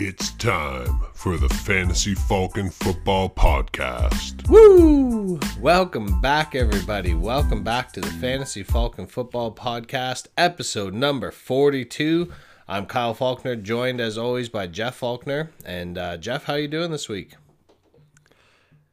It's time for the Fantasy Falcon Football Podcast. Woo! Welcome back, everybody. Welcome back to the Fantasy Falcon Football Podcast, episode number 42. I'm Kyle Faulkner, joined as always by Jeff Faulkner. And uh, Jeff, how are you doing this week?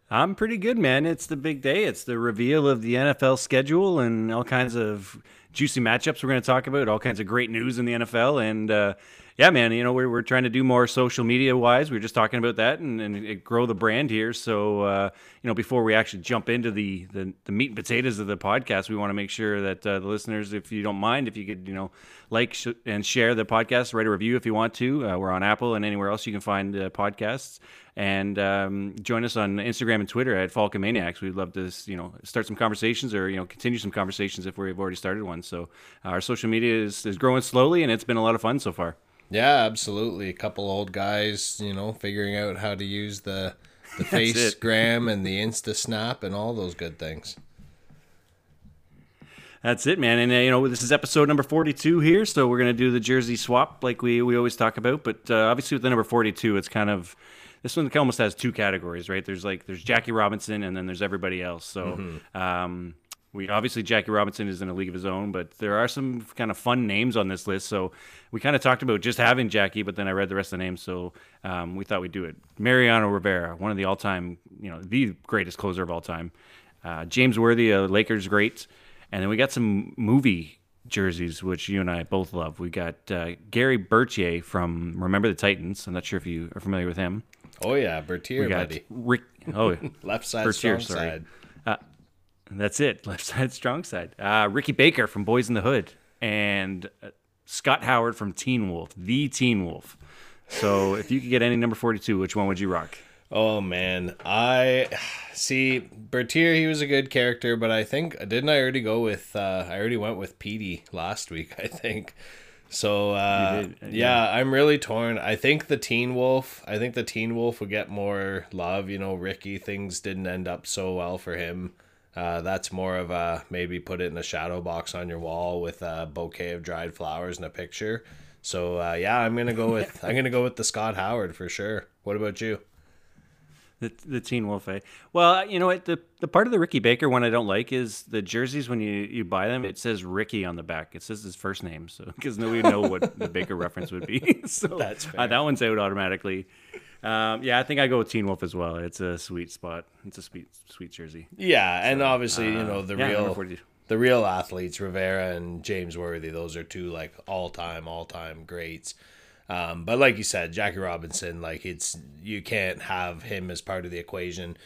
I'm pretty good, man. It's the big day. It's the reveal of the NFL schedule and all kinds of juicy matchups we're going to talk about, all kinds of great news in the NFL. And uh, yeah, man, you know, we're, we're trying to do more social media wise. We are just talking about that and, and grow the brand here. So, uh, you know, before we actually jump into the, the, the, meat and potatoes of the podcast, we want to make sure that uh, the listeners, if you don't mind, if you could, you know, like sh- and share the podcast, write a review if you want to. Uh, we're on Apple and anywhere else you can find uh, podcasts and um, join us on Instagram and Twitter at Falcon Maniacs. We'd love to, you know, start some conversations or you know continue some conversations if we've already started one. So our social media is, is growing slowly, and it's been a lot of fun so far. Yeah, absolutely. A couple old guys, you know, figuring out how to use the the FaceGram and the Insta Snap and all those good things. That's it, man. And uh, you know, this is episode number forty-two here, so we're gonna do the jersey swap like we we always talk about. But uh, obviously, with the number forty-two, it's kind of this one almost has two categories, right? There's like there's Jackie Robinson, and then there's everybody else. So. Mm-hmm. Um, we obviously Jackie Robinson is in a league of his own, but there are some kind of fun names on this list. So we kind of talked about just having Jackie, but then I read the rest of the names, so um, we thought we'd do it. Mariano Rivera, one of the all-time, you know, the greatest closer of all time. Uh, James Worthy, a Lakers great, and then we got some movie jerseys, which you and I both love. We got uh, Gerry Bertier from Remember the Titans. I'm not sure if you are familiar with him. Oh yeah, Bertier, we got buddy. Rick. Oh, left side, Bertier, sorry. side. Uh, that's it. Left side, strong side. Uh, Ricky Baker from Boyz n the Hood, and uh, Scott Howard from Teen Wolf, the Teen Wolf. So if you could get any number forty-two, which one would you rock? Oh man, I see Bertier. He was a good character, but I think didn't I already go with? Uh, I already went with Petey last week. I think. So uh, yeah. yeah. I'm really torn. I think the Teen Wolf. I think the Teen Wolf would get more love. You know, Ricky things didn't end up so well for him. Uh, that's more of a maybe put it in a shadow box on your wall with a bouquet of dried flowers and a picture. So uh, yeah, I'm gonna go with I'm gonna go with the Scott Howard for sure. What about you? The, the Teen Wolf, eh? Well, you know what? The, the part of the Ricky Baker one I don't like is the jerseys when you, you buy them, it says Ricky on the back. It says his first name, so because nobody know what the Baker reference would be. so that's uh, that one's out automatically. Um, yeah, I think I go with Teen Wolf as well. It's a sweet spot. It's a sweet, sweet jersey. Yeah, and obviously, uh, you know the yeah, real, the real athletes, Rivera and James Worthy. Those are two like all time, all time greats. Um, but like you said, Jackie Robinson, like it's you can't have him as part of the equation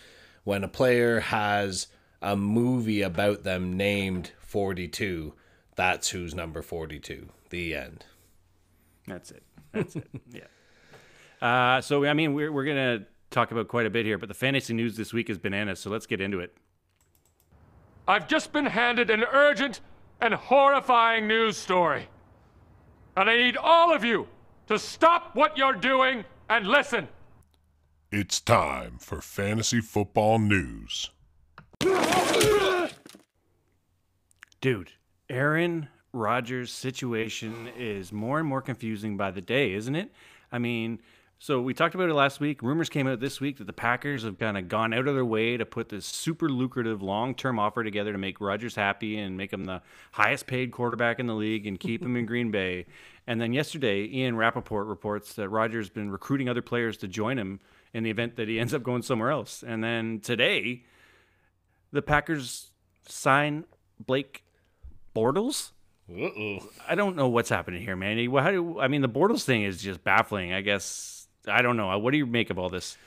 when a player has a movie about them named 42 that's who's number 42 the end that's it that's it yeah uh, so, I mean, we're, we're going to talk about quite a bit here, but the fantasy news this week is bananas, so let's get into it. I've just been handed an urgent and horrifying news story. And I need all of you to stop what you're doing and listen. It's time for fantasy football news. Dude, Aaron Rodgers' situation is more and more confusing by the day, isn't it? I mean, so we talked about it last week. Rumors came out this week that the Packers have kind of gone out of their way to put this super lucrative long-term offer together to make Rodgers happy and make him the highest paid quarterback in the league and keep him in Green Bay. And then yesterday, Ian Rapoport reports that Rodgers has been recruiting other players to join him in the event that he ends up going somewhere else. And then today, the Packers sign Blake Bortles. Uh-oh. I don't know what's happening here, man. How do I mean the Bortles thing is just baffling. I guess I don't know. What do you make of all this?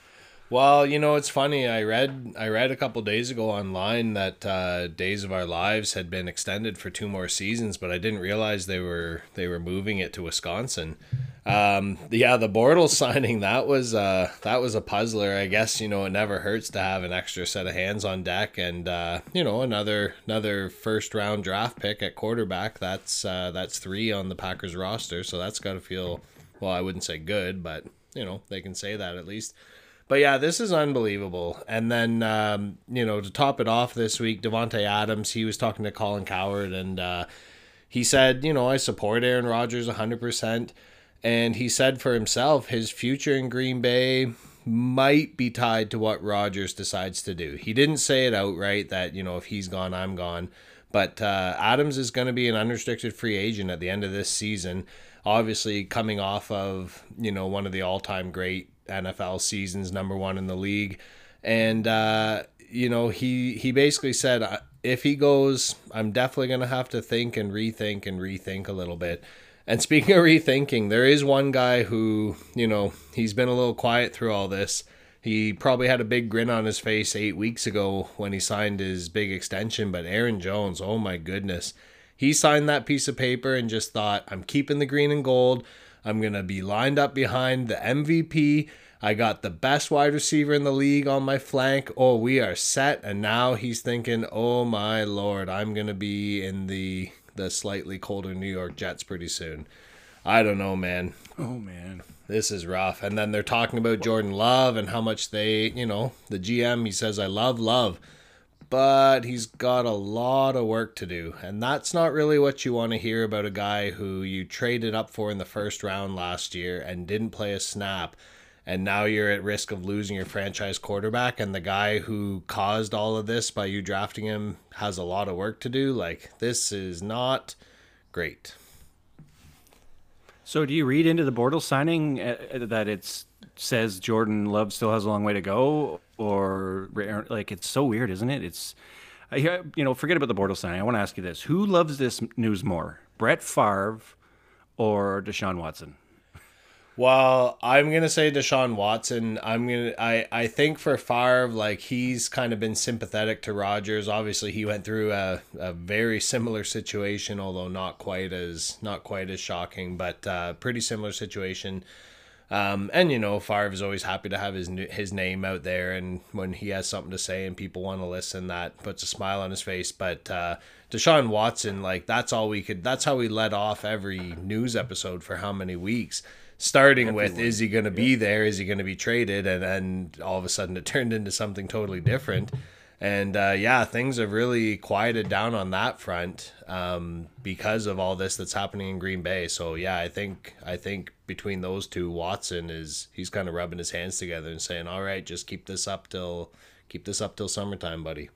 Well, you know, it's funny. I read I read a couple days ago online that uh, Days of Our Lives had been extended for two more seasons, but I didn't realize they were they were moving it to Wisconsin. Um, yeah, the Bortles signing that was uh, that was a puzzler. I guess you know it never hurts to have an extra set of hands on deck, and uh, you know another another first round draft pick at quarterback. That's uh, that's three on the Packers roster, so that's got to feel well. I wouldn't say good, but you know they can say that at least. But yeah, this is unbelievable. And then um, you know to top it off this week, Davante Adams he was talking to Colin Cowherd and uh, he said, you know, I support Aaron Rodgers hundred percent. And he said for himself, his future in Green Bay might be tied to what Rodgers decides to do. He didn't say it outright that, you know, if he's gone, I'm gone. But uh, Adams is going to be an unrestricted free agent at the end of this season. Obviously, coming off of, you know, one of the all time great NFL seasons, number one in the league. And, uh, you know, he, he basically said, uh, if he goes, I'm definitely to have to think and rethink and rethink a little bit. And speaking of rethinking, there is one guy who, you know, he's been a little quiet through all this. He probably had a big grin on his face eight weeks ago when he signed his big extension, but Aaron Jones, oh my goodness. He signed that piece of paper and just thought, I'm keeping the green and gold. I'm going to be lined up behind the MVP. I got the best wide receiver in the league on my flank. Oh, we are set. And now he's thinking, oh my lord, I'm going to be in the the slightly colder New York Jets pretty soon. I don't know, man. Oh man, this is rough. And then they're talking about Jordan Love and how much they, you know, the GM he says I love Love, but he's got a lot of work to do. And that's not really what you want to hear about a guy who you traded up for in the first round last year and didn't play a snap. And now you're at risk of losing your franchise quarterback. And the guy who caused all of this by you drafting him has a lot of work to do. Like this is not great. So do you read into the Bortles signing uh, that it says jordan love still has a long way to go or like it's so weird isn't it it's you know forget about the Bortles signing i want to ask you this who loves this news more brett Favre or deshaun watson well, I'm gonna say Deshaun Watson. I'm gonna I I think for Favre, like he's kind of been sympathetic to Rodgers. Obviously, he went through a, a very similar situation, although not quite as not quite as shocking, but uh, pretty similar situation. Um, and you know, Favre is always happy to have his his name out there, and when he has something to say and people want to listen, that puts a smile on his face. But uh, Deshaun Watson, like that's all we could. That's how we let off every news episode for how many weeks starting Everyone. with is he going to be there is he going to be traded and then all of a sudden it turned into something totally different and uh, yeah things have really quieted down on that front um, because of all this that's happening in green bay. So yeah i think i think between those two watson is he's kind of rubbing his hands together and saying all right just keep this up till keep this up till summertime buddy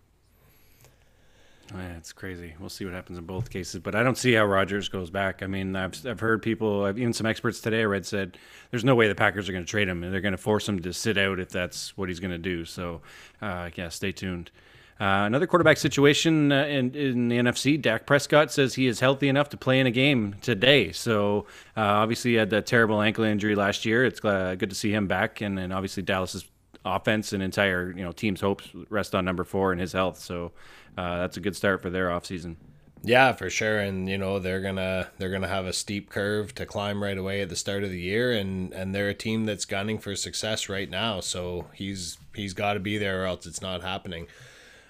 yeah, it's crazy. We'll see what happens in both cases, but I don't see how Rodgers goes back. I mean, I've I've heard people, I've, even some experts today I read said there's no way the Packers are going to trade him, and they're going to force him to sit out if that's what he's going to do. So, uh, yeah, stay tuned. Uh, another quarterback situation uh, in, in the NFC. Dak Prescott says he is healthy enough to play in a game today. So uh, obviously, he had that terrible ankle injury last year. It's uh, good to see him back, and then obviously Dallas's offense and entire you know team's hopes rest on number four and his health. So uh, that's a good start for their offseason. Yeah, for sure, and you know they're gonna they're gonna have a steep curve to climb right away at the start of the year, and and they're a team that's gunning for success right now. So he's he's got to be there, or else it's not happening.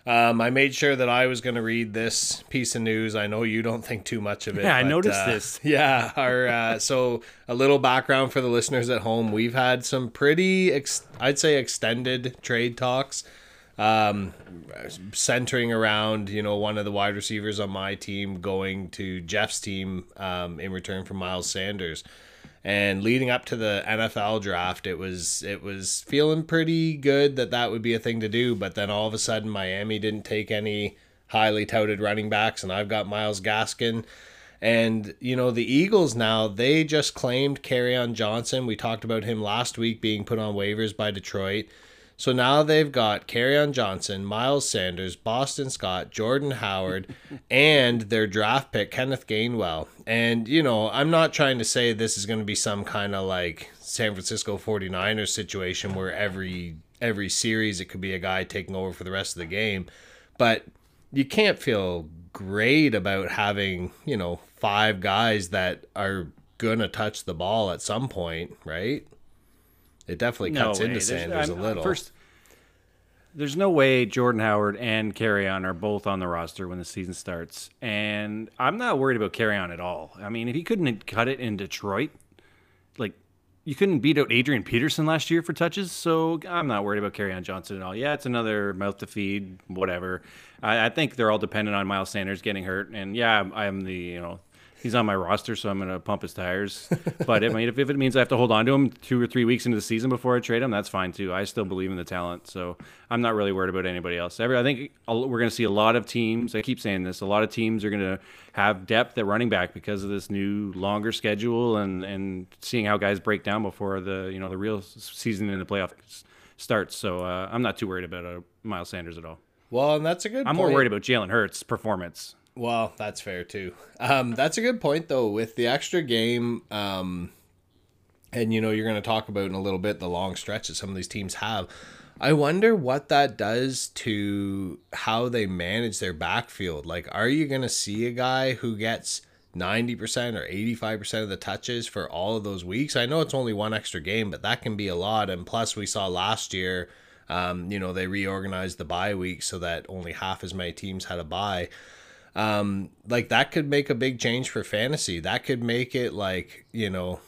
Um, I made sure that I was going to read this piece of news. I know you don't think too much of it. Yeah, but, I noticed uh, this. Yeah, our uh, so a little background for the listeners at home. We've had some pretty, ex- I'd say, extended trade talks um, centering around you know one of the wide receivers on my team going to Jeff's team um, in return for Miles Sanders. And leading up to the NFL draft, it was it was feeling pretty good that that would be a thing to do. But then all of a sudden, Miami didn't take any highly touted running backs, and I've got Myles Gaskin. And you know the Eagles now they just claimed Kerryon Johnson. We talked about him last week being put on waivers by Detroit. So now they've got Kerryon Johnson, Miles Sanders, Boston Scott, Jordan Howard, and their draft pick, Kenneth Gainwell. And, you know, I'm not trying to say this is going to be some kind of like San Francisco 49ers situation where every every series it could be a guy taking over for the rest of the game. But you can't feel great about having, you know, five guys that are going to touch the ball at some point, right? It definitely cuts no into Sanders I'm, a little. First, there's no way Jordan Howard and Kerryon are both on the roster when the season starts, and I'm not worried about Kerryon at all. I mean, if he couldn't cut it in Detroit, like you couldn't beat out Adrian Peterson last year for touches, so I'm not worried about Kerryon Johnson at all. Yeah, it's another mouth to feed, whatever. I, I think they're all dependent on Miles Sanders getting hurt, and yeah, I'm, I'm the you know he's on my roster, so I'm going to pump his tires. but I mean, if, if it means I have to hold on to him two or three weeks into the season before I trade him, that's fine too. I still believe in the talent, so I'm not really worried about anybody else. Every, I think we're going to see a lot of teams. I keep saying this. A lot of teams are going to have depth at running back because of this new longer schedule and and seeing how guys break down before the you know the real season in the playoffs starts. So uh, I'm not too worried about uh, Miles Sanders at all. Well, and that's a good. I'm point. more worried about Jalen Hurts' performance. Well, that's fair too. Um, that's a good point though. With the extra game, um, and you know you're going to talk about in a little bit the long stretch that some of these teams have. I wonder what that does to how they manage their backfield. Like, are you going to see a guy who gets 90% or 85% of the touches for all of those weeks? I know it's only one extra game, but that can be a lot. And plus, we saw last year, um, you know, they reorganized the bye week so that only half as many teams had a bye um, like that could make a big change for fantasy. That could make it like, you know,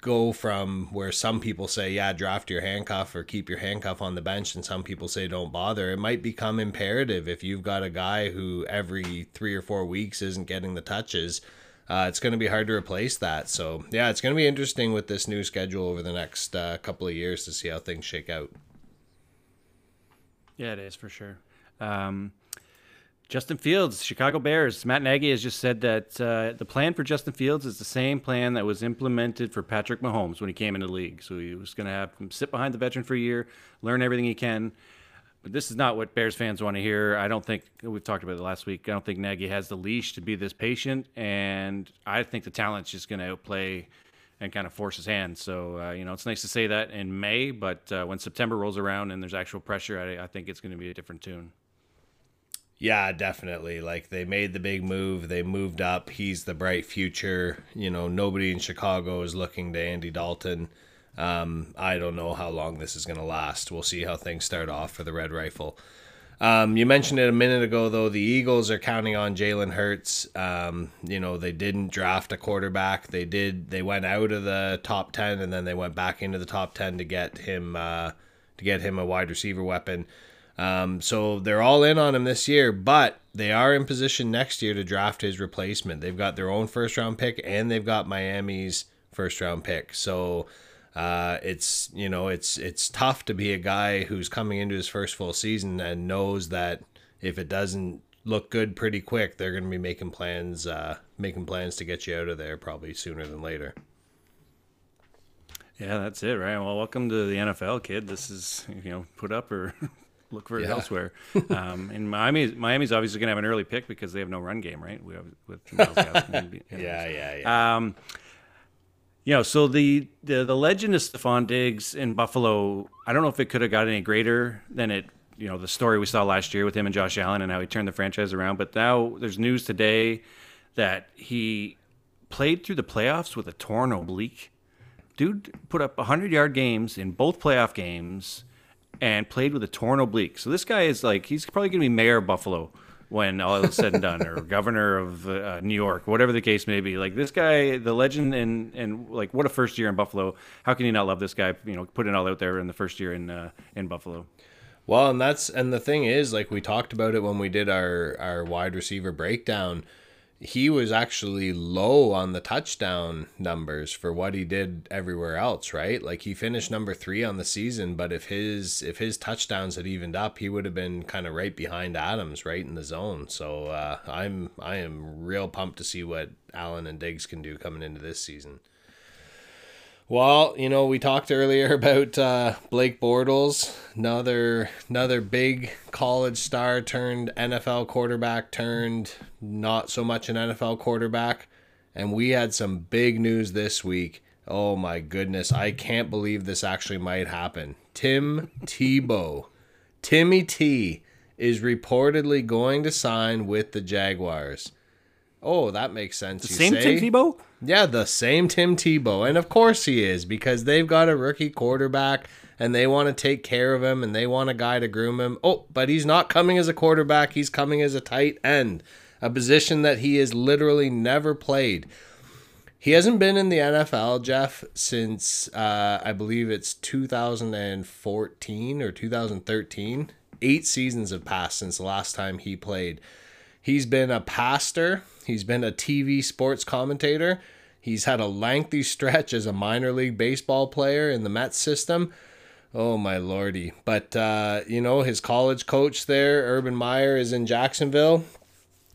go from where some people say, yeah, draft your handcuff or keep your handcuff on the bench, and some people say don't bother. It might become imperative if you've got a guy who every three or four weeks isn't getting the touches. Uh, it's going to be hard to replace that. So, yeah, it's going to be interesting with this new schedule over the next uh, couple of years to see how things shake out. Yeah, it is for sure. Um, Justin Fields, Chicago Bears. Matt Nagy has just said that uh, the plan for Justin Fields is the same plan that was implemented for Patrick Mahomes when he came into the league. So he was going to have him sit behind the veteran for a year, learn everything he can. But this is not what Bears fans want to hear. I don't think we've talked about it last week. I don't think Nagy has the leash to be this patient, and I think the talent's just going to outplay and kind of force his hand. So uh, you know, it's nice to say that in May, but uh, when September rolls around and there's actual pressure, I, I think it's going to be a different tune. Yeah, definitely. Like they made the big move. They moved up. He's the bright future. You know, nobody in Chicago is looking to Andy Dalton. Um, I don't know how long this is going to last. We'll see how things start off for the Red Rifle. Um, you mentioned it a minute ago, though. The Eagles are counting on Jalen Hurts. Um, you know, they didn't draft a quarterback. They did. They went out of the top ten, and then they went back into the top ten to get him uh, to get him a wide receiver weapon. Um, so they're all in on him this year, but they are in position next year to draft his replacement. They've got their own first round pick and they've got Miami's first round pick. So uh, it's you know it's it's tough to be a guy who's coming into his first full season and knows that if it doesn't look good pretty quick, they're going to be making plans uh, making plans to get you out of there probably sooner than later. Yeah, that's it, right? Well, welcome to the NFL, kid. This is you know put up or look for it yeah. elsewhere. Um, and Miami, Miami's obviously going to have an early pick because they have no run game, right? We have with Gaskin. yeah, yeah, yeah. Um, you know, so the, the the legend of Stefon Diggs in Buffalo, I don't know if it could have got any greater than it. You know, the story we saw last year with him and Josh Allen and how he turned the franchise around. But now there's news today that he played through the playoffs with a torn oblique. Dude put up 100 yard games in both playoff games and played with a torn oblique. So this guy is like he's probably going to be mayor of Buffalo when all is said and done, or governor of uh, New York, whatever the case may be. Like this guy, the legend, and and like what a first year in Buffalo. How can you not love this guy? You know, putting it all out there in the first year in uh, in Buffalo. Well, and that's and the thing is, like we talked about it when we did our our wide receiver breakdown he was actually low on the touchdown numbers for what he did everywhere else, right? Like he finished number 3 on the season, but if his if his touchdowns had evened up, he would have been kind of right behind Adams, right in the zone. So uh, I'm I am real pumped to see what Allen and Diggs can do coming into this season. Well, you know, we talked earlier about uh, Blake Bortles, another another big college star turned NFL quarterback turned not so much an NFL quarterback, and we had some big news this week. Oh my goodness, I can't believe this actually might happen. Tim Tebow, Timmy T, is reportedly going to sign with the Jaguars. Oh, that makes sense. The same say? Tim Tebow. Yeah, the same Tim Tebow. And of course he is because they've got a rookie quarterback and they want to take care of him and they want a guy to groom him. Oh, but he's not coming as a quarterback, he's coming as a tight end, a position that he has literally never played. He hasn't been in the NFL, Jeff, since uh, I believe it's 2014 or 2013. Eight seasons have passed since the last time he played. He's been a pastor He's been a TV sports commentator. He's had a lengthy stretch as a minor league baseball player in the Mets system. Oh my lordy! But uh, you know his college coach there, Urban Meyer, is in Jacksonville.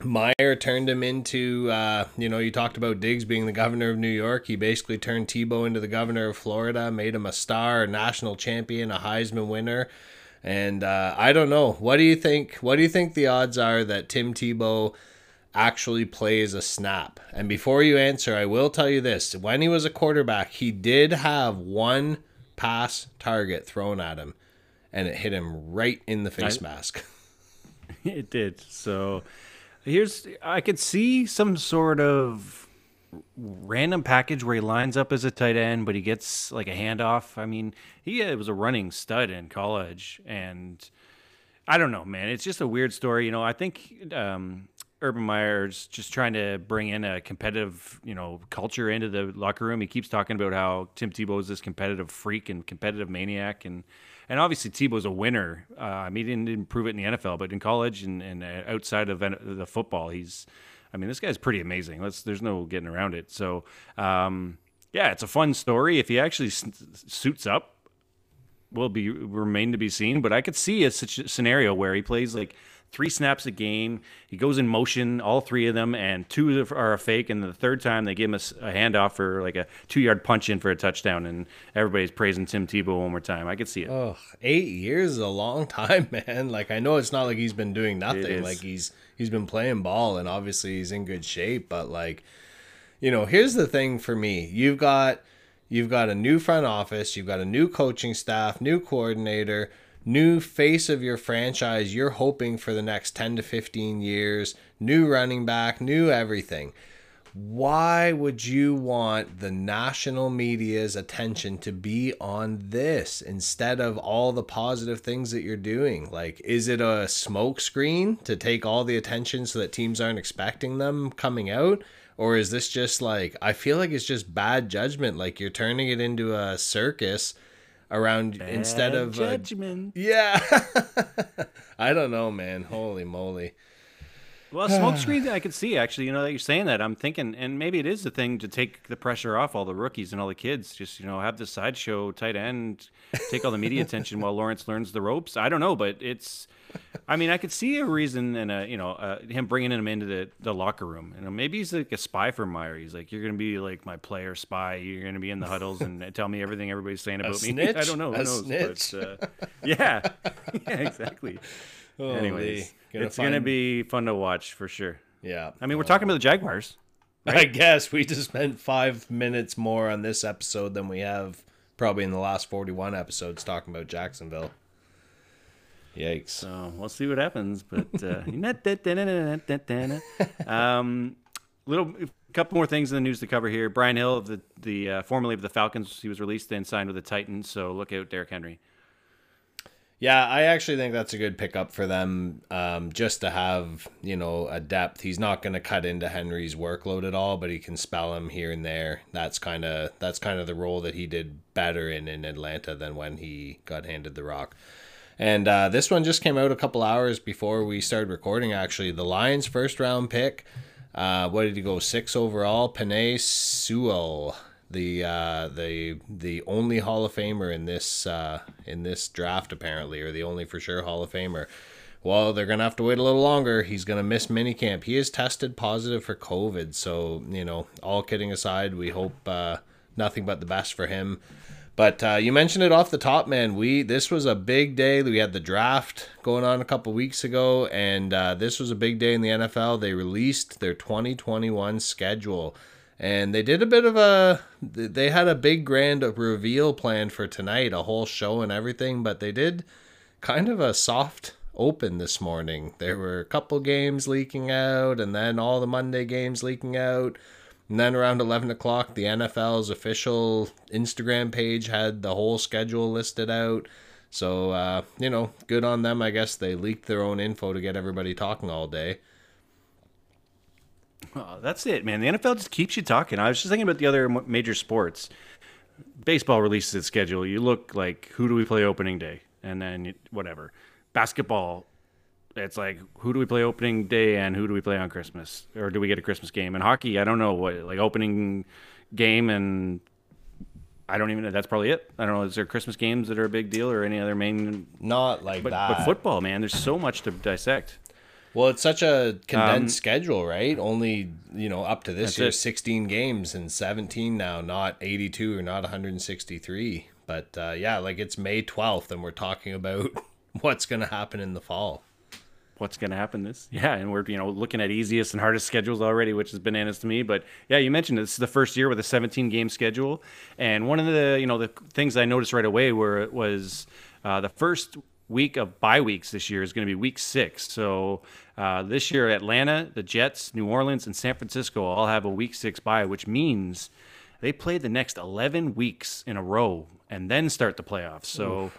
Meyer turned him into, uh, you know, you talked about Diggs being the governor of New York. He basically turned Tebow into the governor of Florida, made him a star, a national champion, a Heisman winner. And uh, I don't know. What do you think? What do you think the odds are that Tim Tebow actually plays a snap? And before you answer, I will tell you this: when he was a quarterback, he did have one pass target thrown at him, and it hit him right in the face I, mask. it did. So here's I could see some sort of random package where he lines up as a tight end, but he gets like a handoff. I mean, he uh, was a running stud in college, and I don't know, man. It's just a weird story. You know, I think um, Urban Meyer's just trying to bring in a competitive, you know, culture into the locker room. He keeps talking about how Tim Tebow is this competitive freak and competitive maniac, and and obviously Tebow's a winner. Uh, I mean, he didn't, didn't prove it in the NFL, but in college and, and uh, outside of the football, he's. I mean, this guy's pretty amazing. Let's, there's no getting around it. So, um, yeah, it's a fun story. If he actually suits up, will be remain to be seen. But I could see a scenario where he plays like three snaps a game. He goes in motion, all three of them, and two are a fake. And the third time, they give him a, a handoff for like a two yard punch in for a touchdown. And everybody's praising Tim Tebow one more time. I could see it. Oh, eight years is a long time, man. Like, I know it's not like he's been doing nothing. Like, he's he's been playing ball, and obviously he's in good shape. But, like, you know, here's the thing for me you've got. You've got a new front office, you've got a new coaching staff, new coordinator, new face of your franchise you're hoping for the next 10 to 15 years, new running back, new everything. Why would you want the national media's attention to be on this instead of all the positive things that you're doing? Like, is it a smokescreen to take all the attention so that teams aren't expecting them coming out? Or is this just like, I feel like it's just bad judgment? Like, you're turning it into a circus around Bad instead of judgment. Uh, yeah, I don't know, man. Holy moly. Well, smoke screen, I could see actually. You know that you're saying that. I'm thinking, and maybe it is the thing to take the pressure off all the rookies and all the kids. Just you know, have the sideshow tight end take all the media attention while Lawrence learns the ropes. I don't know, but it's. I mean, I could see a reason and a you know uh, him bringing him into the, the locker room. You know, maybe he's like a spy for Meyer. He's like, you're gonna be like my player spy. You're gonna be in the huddles and tell me everything everybody's saying about me. I don't know. Who a knows? But, uh, yeah, yeah, exactly. Holy, Anyways, gonna it's find... gonna be fun to watch for sure. Yeah. I mean, we're talking about the Jaguars. Right? I guess we just spent five minutes more on this episode than we have probably in the last 41 episodes talking about Jacksonville. Yikes. So we'll see what happens. But uh, um, little couple more things in the news to cover here. Brian Hill, of the the uh, formerly of the Falcons, he was released and signed with the Titans. So look out, Derrick Henry. Yeah, I actually think that's a good pickup for them. Um, just to have you know a depth. He's not going to cut into Henry's workload at all, but he can spell him here and there. That's kind of that's kind of the role that he did better in in Atlanta than when he got handed the rock. And uh, this one just came out a couple hours before we started recording. Actually, the Lions' first round pick. Uh, what did he go six overall? Penei Sewell the uh, the the only Hall of Famer in this uh, in this draft apparently, or the only for sure Hall of Famer. Well, they're gonna have to wait a little longer. He's gonna miss minicamp. He is tested positive for COVID, so you know, all kidding aside, we hope uh, nothing but the best for him. But uh, you mentioned it off the top, man. We this was a big day. We had the draft going on a couple weeks ago, and uh, this was a big day in the NFL. They released their 2021 schedule and they did a bit of a they had a big grand reveal planned for tonight a whole show and everything but they did kind of a soft open this morning. There were a couple games leaking out and then all the monday games leaking out. And then around 11 o'clock the nfl's official instagram page had the whole schedule listed out. So uh, you know good on them. I guess they leaked their own info to get everybody talking all day Oh, that's it, man. The NFL just keeps you talking. I was just thinking about the other major sports. Baseball releases its schedule. You look like who do we play opening day, and then whatever. Basketball it's like who do we play opening day and who do we play on Christmas, or do we get a Christmas game? And hockey, I don't know what like opening game and I don't even know. That's probably it. I don't know. Is there Christmas games that are a big deal or any other main? Not like But, that. but football, man, there's so much to dissect. Well, it's such a condensed Um, schedule, right? Only you know up to this year, it. sixteen games and seventeen now, not eighty-two or not one hundred and sixty-three. But uh, yeah, like it's May twelfth, and we're talking about what's going to happen in the fall. what's going to happen this yeah and we're you know looking at easiest and hardest schedules already which is bananas to me but yeah you mentioned this is the first year with a 17 game schedule and one of the you know the things i noticed right away were it was uh, the first week of bye weeks this year is going to be week six so uh, this year atlanta the jets new orleans and san francisco all have a week six bye which means they play the next 11 weeks in a row and then start the playoffs so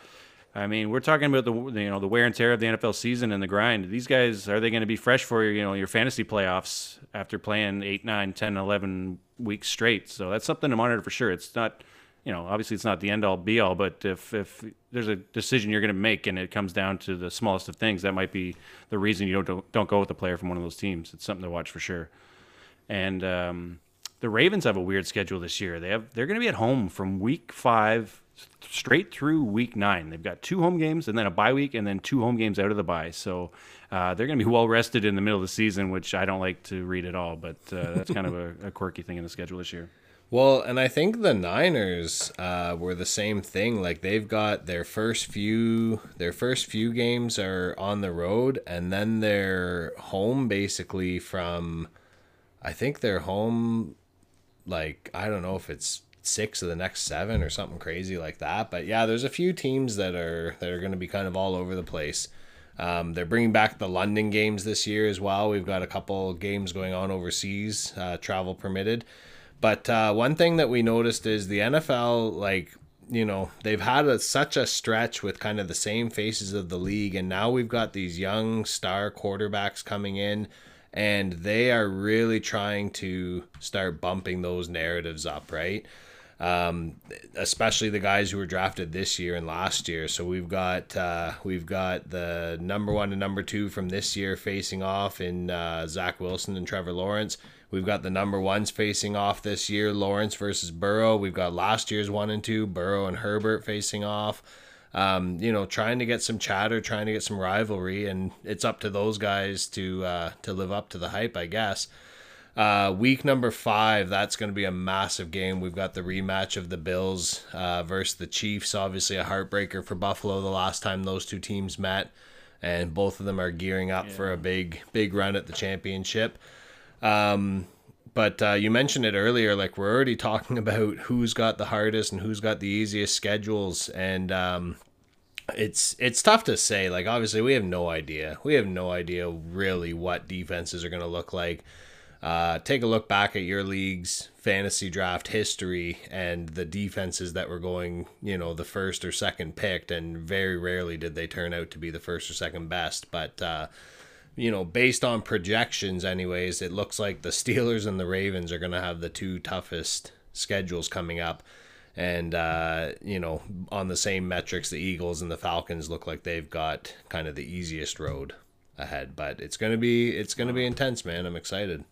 I mean, we're talking about the you know the wear and tear of the NFL season and the grind. These guys are they going to be fresh for you know your fantasy playoffs after playing 8, 9, 10, 11 weeks straight? So that's something to monitor for sure. It's not you know obviously it's not the end all be all, but if if there's a decision you're going to make and it comes down to the smallest of things, that might be the reason you don't don't go with a player from one of those teams. It's something to watch for sure. And um, the Ravens have a weird schedule this year. They have they're going to be at home from week five straight through week nine. They've got two home games and then a bye week and then two home games out of the bye. So uh, they're going to be well rested in the middle of the season, which I don't like to read at all. But uh, that's kind of a, a quirky thing in the schedule this year. Well, and I think the Niners uh, were the same thing. Like they've got their first few, their first few games are on the road, and then they're home basically from. I think they're home, like I don't know if it's six of the next seven or something crazy like that. But yeah, there's a few teams that are that are going to be kind of all over the place. Um, they're bringing back the London games this year as well. We've got a couple games going on overseas, uh, travel permitted. But uh, one thing that we noticed is the NFL, like, you know, they've had a, such a stretch with kind of the same faces of the league. And now we've got these young star quarterbacks coming in, and they are really trying to start bumping those narratives up, right? um, especially the guys who were drafted this year and last year. So we've got uh, we've got the number one and number two from this year facing off in uh, Zach Wilson and Trevor Lawrence. We've got the number ones facing off this year, Lawrence versus Burrow. We've got last year's one and two, Burrow and Herbert facing off. Um, you know, trying to get some chatter, trying to get some rivalry, and it's up to those guys to uh, to live up to the hype, I guess. Uh, week number five, that's going to be a massive game. We've got the rematch of the Bills uh, versus the Chiefs. Obviously, a heartbreaker for Buffalo the last time those two teams met, and both of them are gearing up for a big, big run at the championship. Um, but uh, you mentioned it earlier, like we're already talking about who's got the hardest and who's got the easiest schedules, and um, it's it's tough to say. Like obviously, we have no idea. We have no idea really what defenses are going to look like. Uh, take a look back at your league's fantasy draft history and the defenses that were going, you know, the first or second picked, and very rarely did they turn out to be the first or second best. But uh, you know, based on projections, anyways, it looks like the Steelers and the Ravens are going to have the two toughest schedules coming up. And, uh, you know, on the same metrics, the Eagles and the Falcons look like they've got kind of the easiest road ahead. But it's going to be, it's going to be intense, man. I'm excited.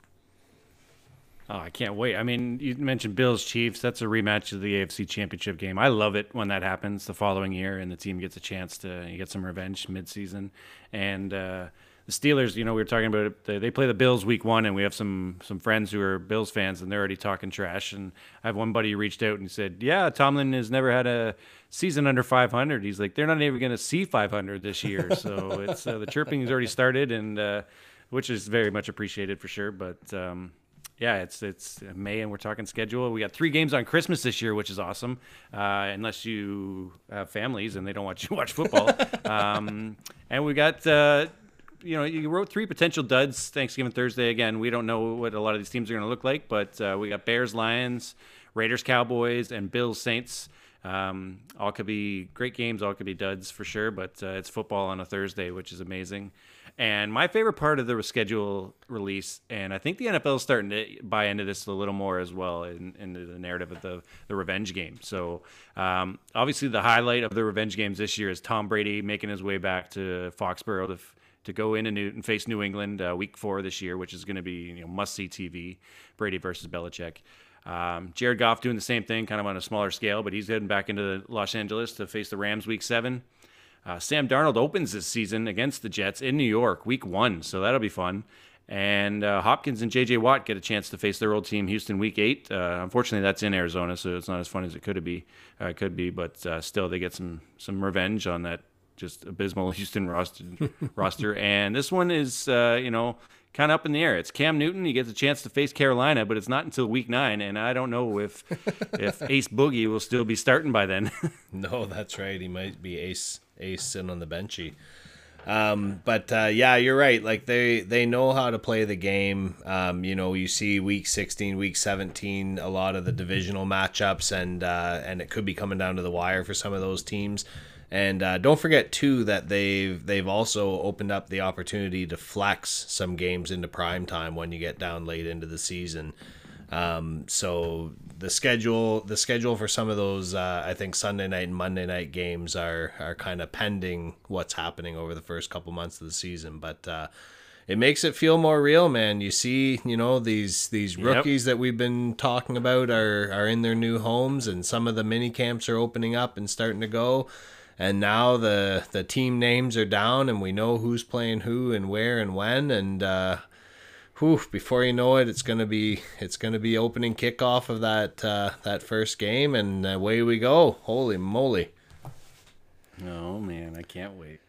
Oh, I can't wait. I mean, you mentioned Bills Chiefs. That's a rematch of the AFC Championship game. I love it when that happens the following year and the team gets a chance to get some revenge midseason. And uh, the Steelers, you know, we were talking about it. They, they play the Bills week one, and we have some some friends who are Bills fans, and they're already talking trash. And I have one buddy who reached out and he said, "Yeah, Tomlin has never had a season under 500. He's like, they're not even going to see 500 this year. So it's uh, the chirping has already started, and uh, which is very much appreciated for sure. But um, yeah, it's it's May and we're talking schedule. We got three games on Christmas this year, which is awesome. Uh, unless you have families and they don't want you to watch football. um, and we got. Uh, you know, you wrote three potential duds Thanksgiving Thursday. Again, we don't know what a lot of these teams are going to look like, but uh, we got Bears, Lions, Raiders, Cowboys, and Bills, Saints. Um, all could be great games, all could be duds for sure, but uh, it's football on a Thursday, which is amazing. And my favorite part of the schedule release, and I think the NFL is starting to buy into this a little more as well, in, into the narrative of the, the revenge game. So, um, obviously, the highlight of the revenge games this year is Tom Brady making his way back to Foxborough to, to go in and, and face New England uh, week four this year, which is going to be you know, must see TV. Brady versus Belichick. Um, Jared Goff doing the same thing, kind of on a smaller scale, but he's heading back into Los Angeles to face the Rams week seven. Uh, Sam Darnold opens this season against the Jets in New York, week one, so that'll be fun. And uh, Hopkins and J.J. Watt get a chance to face their old team, Houston, week eight. Uh, unfortunately, that's in Arizona, so it's not as fun as it could be. Uh, could be, but uh, still, they get some some revenge on that just abysmal Houston roster. roster. And this one is, uh, you know, kind of up in the air. It's Cam Newton. He gets a chance to face Carolina, but it's not until week nine, and I don't know if if Ace Boogie will still be starting by then. no, that's right. He might be Ace Ace sitting on the benchy. Um, but uh, yeah, you're right. Like they they know how to play the game. Um, you know, you see week 16, week 17, a lot of the divisional matchups, and uh, and it could be coming down to the wire for some of those teams. And uh, don't forget too that they've they've also opened up the opportunity to flex some games into prime time when you get down late into the season. Um, so the schedule the schedule for some of those uh, I think Sunday night and Monday night games are are kind of pending what's happening over the first couple months of the season, but. Uh, it makes it feel more real, man. You see, you know these these rookies yep. that we've been talking about are are in their new homes, and some of the mini camps are opening up and starting to go. And now the the team names are down, and we know who's playing who and where and when. And uh, whew, before you know it, it's gonna be it's gonna be opening kickoff of that uh, that first game, and away we go. Holy moly! Oh man, I can't wait.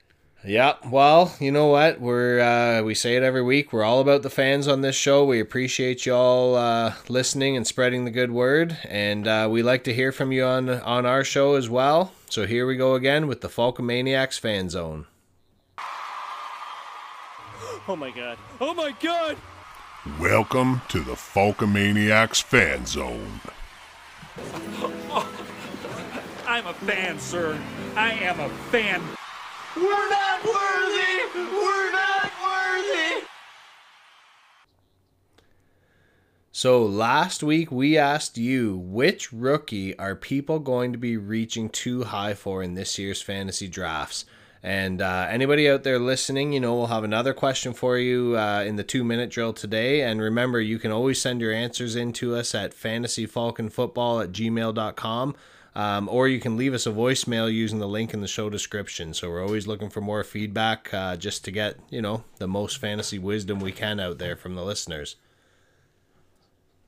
Yeah, well, you know what? We're uh, we say it every week. We're all about the fans on this show. We appreciate y'all uh, listening and spreading the good word, and uh, we like to hear from you on on our show as well. So here we go again with the Falcomaniacs fan zone. Oh my god! Oh my god! Welcome to the Falcomaniacs Fan Zone. I'm a fan, sir. I am a fan. We're not worthy! We're not worthy! So last week we asked you which rookie are people going to be reaching too high for in this year's fantasy drafts? And uh, anybody out there listening, you know, we'll have another question for you uh, in the two minute drill today. And remember, you can always send your answers in to us at fantasyfalconfootball at gmail.com. Um, or you can leave us a voicemail using the link in the show description. So we're always looking for more feedback uh, just to get, you know, the most fantasy wisdom we can out there from the listeners.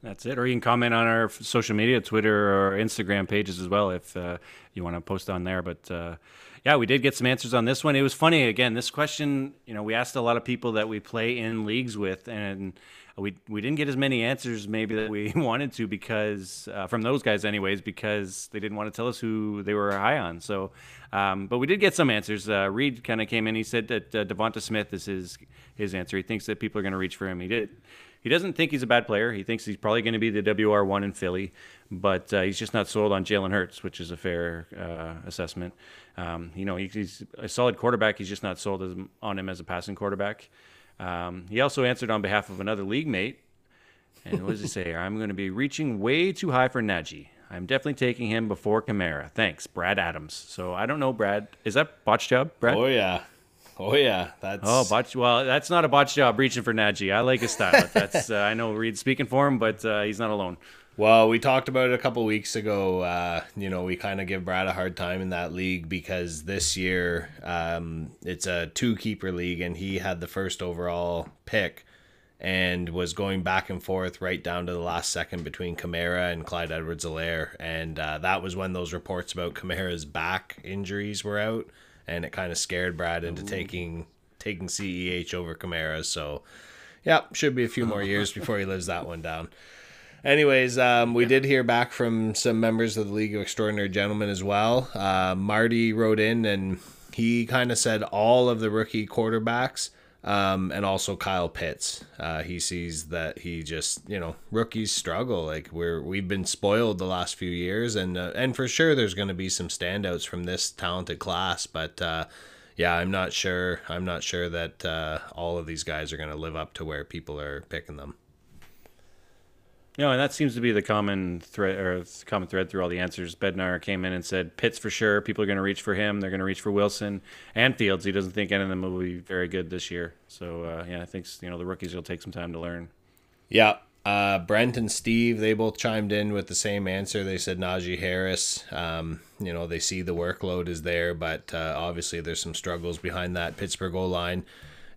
That's it. Or you can comment on our social media, Twitter or Instagram pages as well if uh, you want to post on there. But uh, yeah, we did get some answers on this one. It was funny. Again, this question, you know, we asked a lot of people that we play in leagues with, and we we didn't get as many answers maybe that we wanted to because uh, from those guys, anyways, because they didn't want to tell us who they were high on. So, um, but we did get some answers. Uh, Reed kind of came in. He said that uh, Devonta Smith is his answer. He thinks that people are going to reach for him. He did. He doesn't think he's a bad player. He thinks he's probably going to be the WR one in Philly, but uh, he's just not sold on Jalen Hurts, which is a fair uh, assessment. Um, you know, he's a solid quarterback. He's just not sold as, on him as a passing quarterback. Um, he also answered on behalf of another league mate. And what does he say? I'm going to be reaching way too high for Najee. I'm definitely taking him before Kamara. Thanks, Brad Adams. So I don't know, Brad. Is that botch job, Brad? Oh yeah, oh yeah. That's oh botch. Well, that's not a botch job reaching for Najee. I like his style. That's uh, I know Reed's speaking for him, but uh, he's not alone. Well, we talked about it a couple weeks ago. Uh, you know, we kind of give Brad a hard time in that league because this year um, it's a two keeper league and he had the first overall pick and was going back and forth right down to the last second between Kamara and Clyde Edwards Helaire. And uh, that was when those reports about Kamara's back injuries were out. And it kind of scared Brad into Ooh. taking taking CEH over Kamara. So, yeah, should be a few more years before he lives that one down. Anyways, um, we did hear back from some members of the League of Extraordinary Gentlemen as well. Uh, Marty wrote in and he kind of said all of the rookie quarterbacks um, and also Kyle Pitts. Uh, he sees that he just you know rookies struggle. Like we're we've been spoiled the last few years, and uh, and for sure there's going to be some standouts from this talented class, but. Uh, yeah, I'm not sure. I'm not sure that uh, all of these guys are going to live up to where people are picking them. No, and that seems to be the common thread or common thread through all the answers. Bednar came in and said Pitts for sure. People are going to reach for him. They're going to reach for Wilson and Fields. He doesn't think any of them will be very good this year. So uh, yeah, I think you know the rookies will take some time to learn. Yeah. Uh, Brent and Steve, they both chimed in with the same answer. They said Najee Harris. Um, you know, they see the workload is there, but uh, obviously there's some struggles behind that Pittsburgh O line.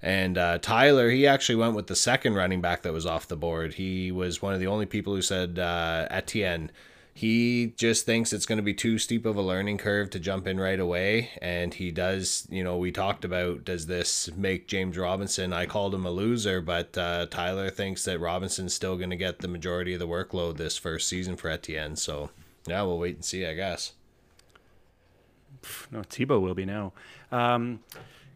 And uh, Tyler, he actually went with the second running back that was off the board. He was one of the only people who said uh, Etienne. He just thinks it's going to be too steep of a learning curve to jump in right away. And he does, you know, we talked about does this make James Robinson? I called him a loser, but uh, Tyler thinks that Robinson's still going to get the majority of the workload this first season for Etienne. So, yeah, we'll wait and see, I guess. No, Tebow will be now. Um,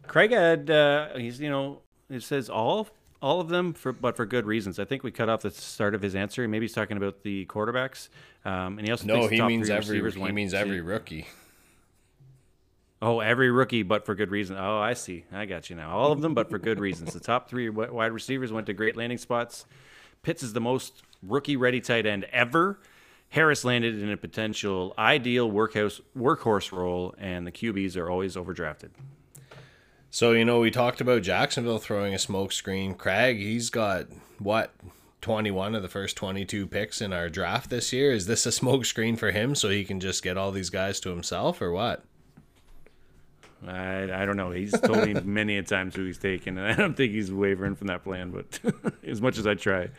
Craig had uh, he's you know it says all all of them for but for good reasons. I think we cut off the start of his answer. Maybe he's talking about the quarterbacks. Um, and he also no, he means every he means every rookie. Oh, every rookie, but for good reason. Oh, I see. I got you now. All of them, but for good reasons. The top three wide receivers went to great landing spots. Pitts is the most rookie-ready tight end ever. Harris landed in a potential ideal workhouse workhorse role, and the QBs are always overdrafted. So, you know, we talked about Jacksonville throwing a smokescreen. Craig, he's got what? 21 of the first 22 picks in our draft this year. Is this a smokescreen for him so he can just get all these guys to himself or what? I, I don't know. He's told me many a times who he's taken, and I don't think he's wavering from that plan, but as much as I try.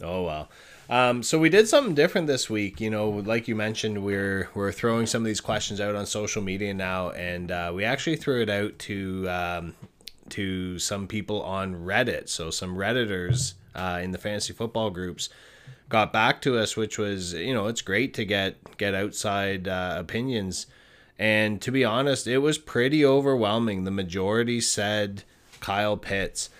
Oh, well. Um, so we did something different this week. You know, like you mentioned, we're we're throwing some of these questions out on social media now, and uh, we actually threw it out to um, to some people on Reddit. So some redditors uh, in the fantasy football groups got back to us, which was you know it's great to get get outside uh, opinions. And to be honest, it was pretty overwhelming. The majority said Kyle Pitts.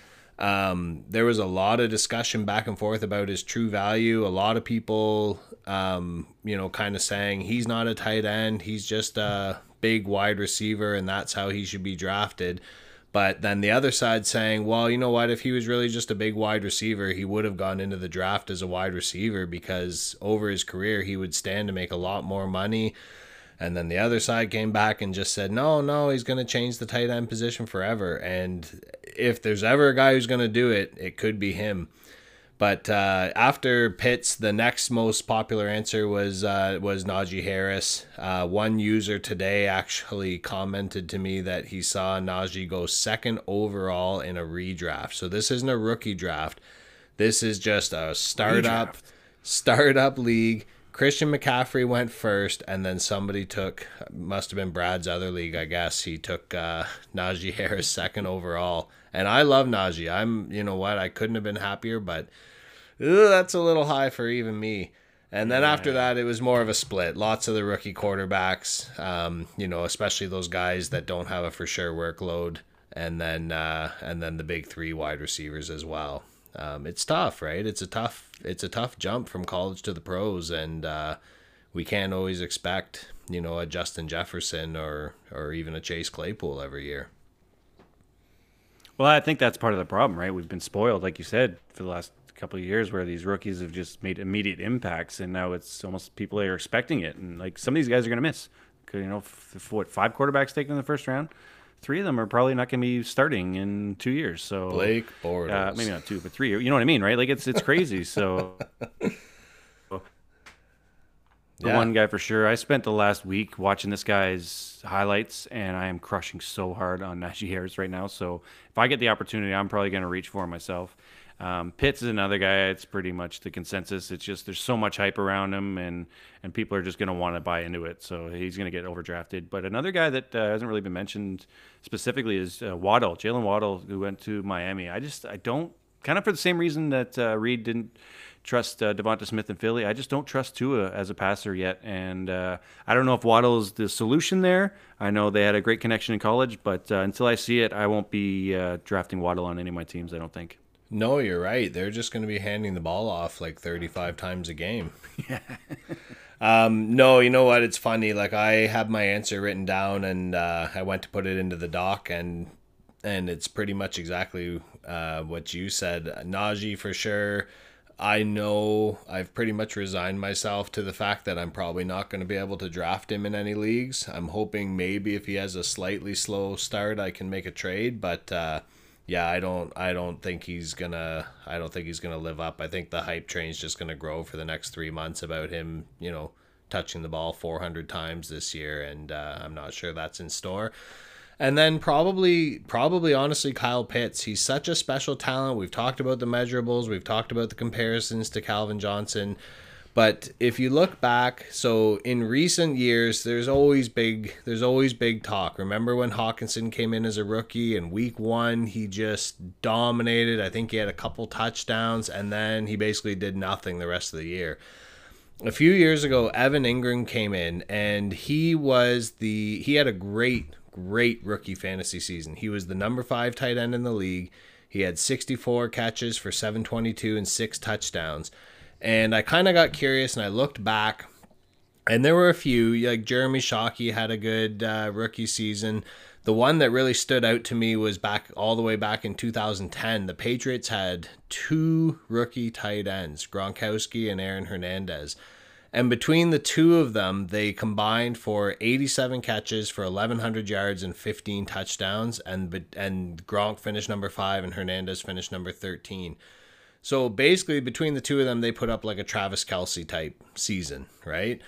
Um, there was a lot of discussion back and forth about his true value. A lot of people, um, you know, kind of saying he's not a tight end, he's just a big wide receiver, and that's how he should be drafted. But then the other side saying, well, you know what? If he was really just a big wide receiver, he would have gone into the draft as a wide receiver because over his career, he would stand to make a lot more money. And then the other side came back and just said, no, no, he's going to change the tight end position forever. And if there's ever a guy who's going to do it, it could be him. But uh, after Pitts, the next most popular answer was uh, was Najee Harris. Uh, one user today actually commented to me that he saw Najee go second overall in a redraft. So this isn't a rookie draft. This is just a startup redraft. startup league Christian McCaffrey went first, and then somebody took, must have been Brad's other league, I guess. He took uh, Najee Harris second overall. And I love Najee. I'm, you know what, I couldn't have been happier, but ugh, that's a little high for even me. And then yeah. after that, it was more of a split. Lots of the rookie quarterbacks, um, you know, especially those guys that don't have a for sure workload, and then uh, and then the big three wide receivers as well um, it's tough, right? It's a tough it's a tough jump from college to the pros, and uh, we can't always expect you know a Justin Jefferson or or even a Chase Claypool every year. Well, I think that's part of the problem, right? We've been spoiled, like you said, for the last couple of years, where these rookies have just made immediate impacts, and now it's almost people are expecting it, and like some of these guys are going to miss. You know, f- what five quarterbacks taken in the first round? Three of them are probably not going to be starting in two years. So Blake Bortles, uh, maybe not two, but three. You know what I mean, right? Like it's it's crazy. so the yeah. one guy for sure. I spent the last week watching this guy's highlights, and I am crushing so hard on Najee Harris right now. So if I get the opportunity, I'm probably going to reach for him myself. Um, Pitts is another guy. It's pretty much the consensus. It's just there's so much hype around him, and and people are just going to want to buy into it. So he's going to get overdrafted. But another guy that uh, hasn't really been mentioned specifically is uh, Waddle, Jaylen Waddle, who went to Miami. I just I don't kind of for the same reason that uh, Reed didn't trust uh, Devonta Smith in Philly. I just don't trust Tua as a passer yet, and uh, I don't know if Waddle is the solution there. I know they had a great connection in college, but uh, until I see it, I won't be uh, drafting Waddle on any of my teams. I don't think. No, you're right. They're just going to be handing the ball off like 35 times a game. Yeah. um, no, you know what? It's funny. Like I have my answer written down, and uh, I went to put it into the doc, and and it's pretty much exactly uh, what you said. Najee for sure. I know I've pretty much resigned myself to the fact that I'm probably not going to be able to draft him in any leagues. I'm hoping maybe if he has a slightly slow start, I can make a trade, but uh, yeah, I don't I don't think he's gonna I don't think he's gonna live up. I think the hype train's just gonna grow for the next three months about him, you know, touching the ball 400 times this year, and uh, I'm not sure that's in store. And then probably, probably honestly, Kyle Pitts. He's such a special talent. We've talked about the measurables. We've talked about the comparisons to Calvin Johnson. But if you look back, so in recent years, there's always big, there's always big talk. Remember when Hockenson came in as a rookie in Week One? He just dominated. I think he had a couple touchdowns, and then he basically did nothing the rest of the year a few years ago evan engram came in and he was the he had a great great rookie fantasy season. He was the number five tight end in the league. He had 64 catches for 722 and six touchdowns. And I kind of got curious and I looked back, and there were a few. Like Jeremy Shockey had a good uh, rookie season. The one that really stood out to me was back all the way back in 2010. The Patriots had two rookie tight ends, Gronkowski and Aaron Hernandez. And between the two of them, they combined for 87 catches for 1,100 yards and 15 touchdowns. And and Gronk finished number five, and Hernandez finished number 13. So basically, between the two of them, they put up like a Travis Kelce type season, right?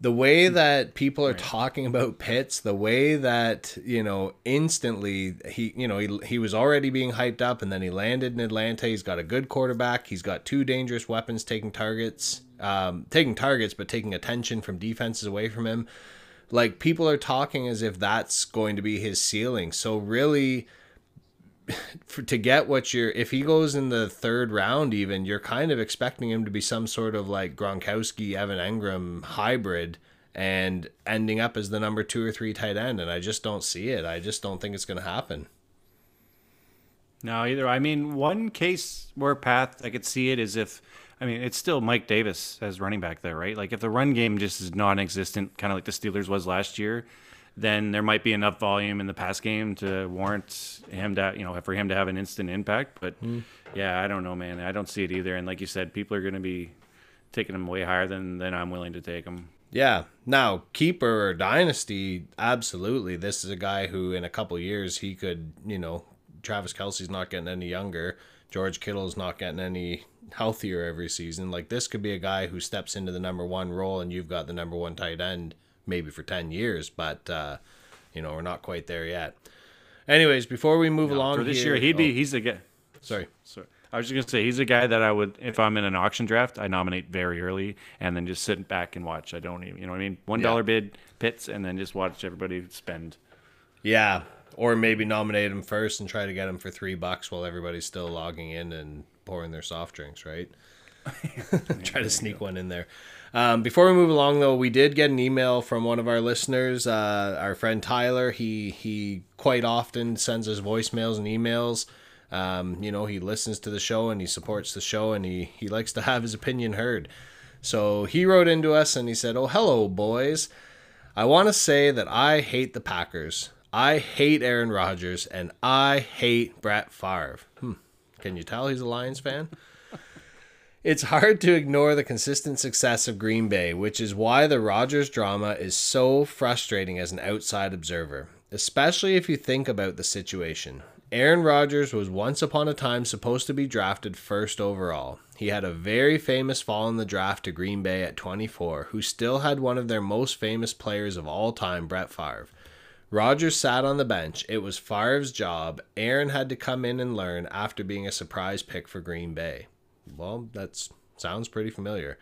The way that people are right. talking about Pitts, the way that you know instantly he, you know, he he was already being hyped up, and then he landed in Atlanta. He's got a good quarterback. He's got two dangerous weapons taking targets um, taking targets, but taking attention from defenses away from him. Like people are talking as if that's going to be his ceiling. So really, for, to get what you're, if he goes in the third round, even you're kind of expecting him to be some sort of like Gronkowski, Evan Engram hybrid, and ending up as the number two or three tight end. And I just don't see it. I just don't think it's going to happen. No, either. I mean, one case where path I could see it is if I mean, it's still Mike Davis as running back there, right? Like if the run game just is non-existent, kind of like the Steelers was last year, then there might be enough volume in the pass game to warrant him to, you know, for him to have an instant impact. But mm. yeah, I don't know, man. I don't see it either. And like you said, people are going to be taking him way higher than than I'm willing to take him. Yeah. Now, keeper or dynasty, absolutely. This is a guy who, in a couple years, he could, you know, Travis Kelce's not getting any younger. George Kittle's not getting any healthier every season. Like this could be a guy who steps into the number one role, and you've got the number one tight end maybe for ten years, but uh, you know we're not quite there yet. Anyways, before we move no, along for this here, year, he'd be oh, he's a guy. Sorry, sorry. I was just gonna say he's a guy that I would, if I'm in an auction draft, I nominate very early and then just sit back and watch. I don't even, you know what I mean? One dollar yeah. bid Pitts and then just watch everybody spend. Yeah, or maybe nominate him first and try to get him for three bucks while everybody's still logging in and pouring their soft drinks, right? Try to sneak one in there. Um, before we move along, though, we did get an email from one of our listeners, uh, our friend Tyler. He he quite often sends us voicemails and emails. Um, you know, he listens to the show and he supports the show and he he likes to have his opinion heard. So he wrote into us and he said, "Oh, hello, boys. I want to say that I hate the Packers. I hate Aaron Rodgers and I hate Brett Favre. Hmm. Can you tell he's a Lions fan? It's hard to ignore the consistent success of Green Bay, which is why the Rodgers drama is so frustrating as an outside observer, especially if you think about the situation. Aaron Rodgers was once upon a time supposed to be drafted first overall. He had a very famous fall in the draft to Green Bay at 24, who still had one of their most famous players of all time, Brett Favre. Rodgers sat on the bench. It was Favre's job. Aaron had to come in and learn after being a surprise pick for Green Bay. Well, that sounds pretty familiar.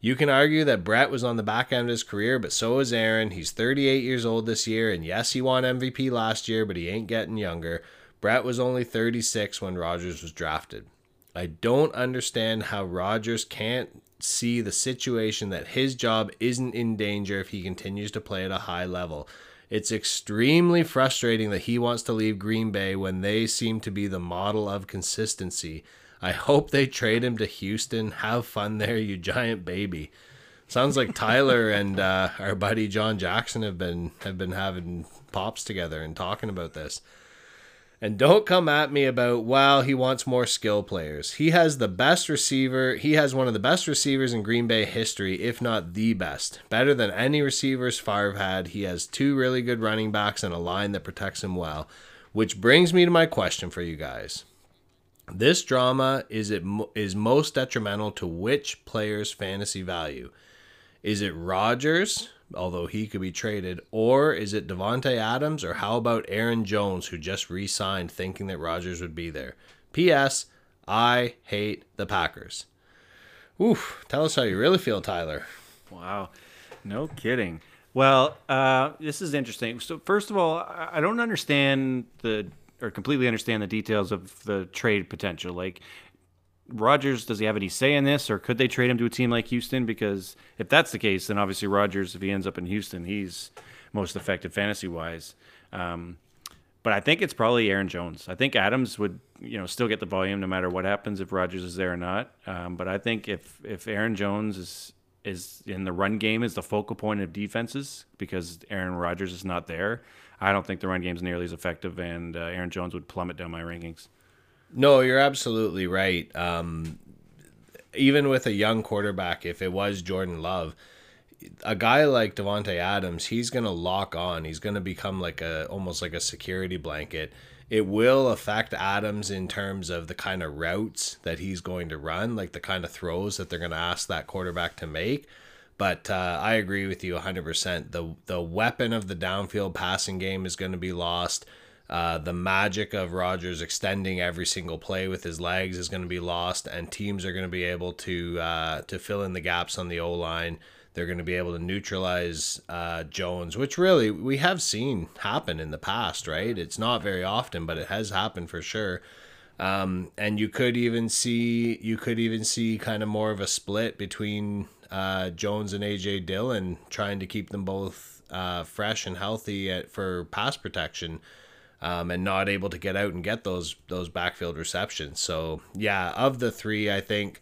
You can argue that Brett was on the back end of his career, but so is Aaron. He's 38 years old this year, and yes, he won MVP last year, but he ain't getting younger. Brett was only 36 when Rodgers was drafted. I don't understand how Rodgers can't see the situation that his job isn't in danger if he continues to play at a high level. It's extremely frustrating that he wants to leave Green Bay when they seem to be the model of consistency. I hope they trade him to Houston. Have fun there, you giant baby. Sounds like Tyler and uh, our buddy John Jackson have been have been having pops together and talking about this. And don't come at me about, well, he wants more skill players. He has the best receiver. He has one of the best receivers in Green Bay history, if not the best. Better than any receivers Favre had. He has two really good running backs and a line that protects him well. Which brings me to my question for you guys. This drama is it is most detrimental to which player's fantasy value? Is it Rodgers, although he could be traded, or is it Davante Adams, or how about Aaron Jones, who just re-signed, thinking that Rodgers would be there? P.S. I hate the Packers. Oof! Tell us how you really feel, Tyler. Wow, no kidding. Well, uh, this is interesting. So first of all, I don't understand the or completely understand the details of the trade potential. Like Rodgers, does he have any say in this, or could they trade him to a team like Houston? Because if that's the case, then obviously Rodgers, if he ends up in Houston, he's most effective fantasy wise. Um, but I think it's probably Aaron Jones. I think Adams would, you know, still get the volume no matter what happens if Rodgers is there or not. Um, but I think if if Aaron Jones is is in the run game is the focal point of defenses because Aaron Rodgers is not there, I don't think the run game is nearly as effective, and uh, Aaron Jones would plummet down my rankings. No, you're absolutely right. Um, even with a young quarterback, if it was Jordan Love, a guy like Davante Adams, he's gonna lock on. He's gonna become like a almost like a security blanket. It will affect Adams in terms of the kind of routes that he's going to run, like the kind of throws that they're gonna ask that quarterback to make. But uh, I agree with you 100%. The the weapon of the downfield passing game is going to be lost. Uh, the magic of Rodgers extending every single play with his legs is going to be lost, and teams are going to be able to uh, to fill in the gaps on the O line. They're going to be able to neutralize uh, Jones, which really we have seen happen in the past, right? It's not very often, but it has happened for sure. Um, and you could even see you could even see kind of more of a split between uh, Jones and AJ Dillon, trying to keep them both uh, fresh and healthy at, for pass protection, um, and not able to get out and get those those backfield receptions. So yeah, of the three, I think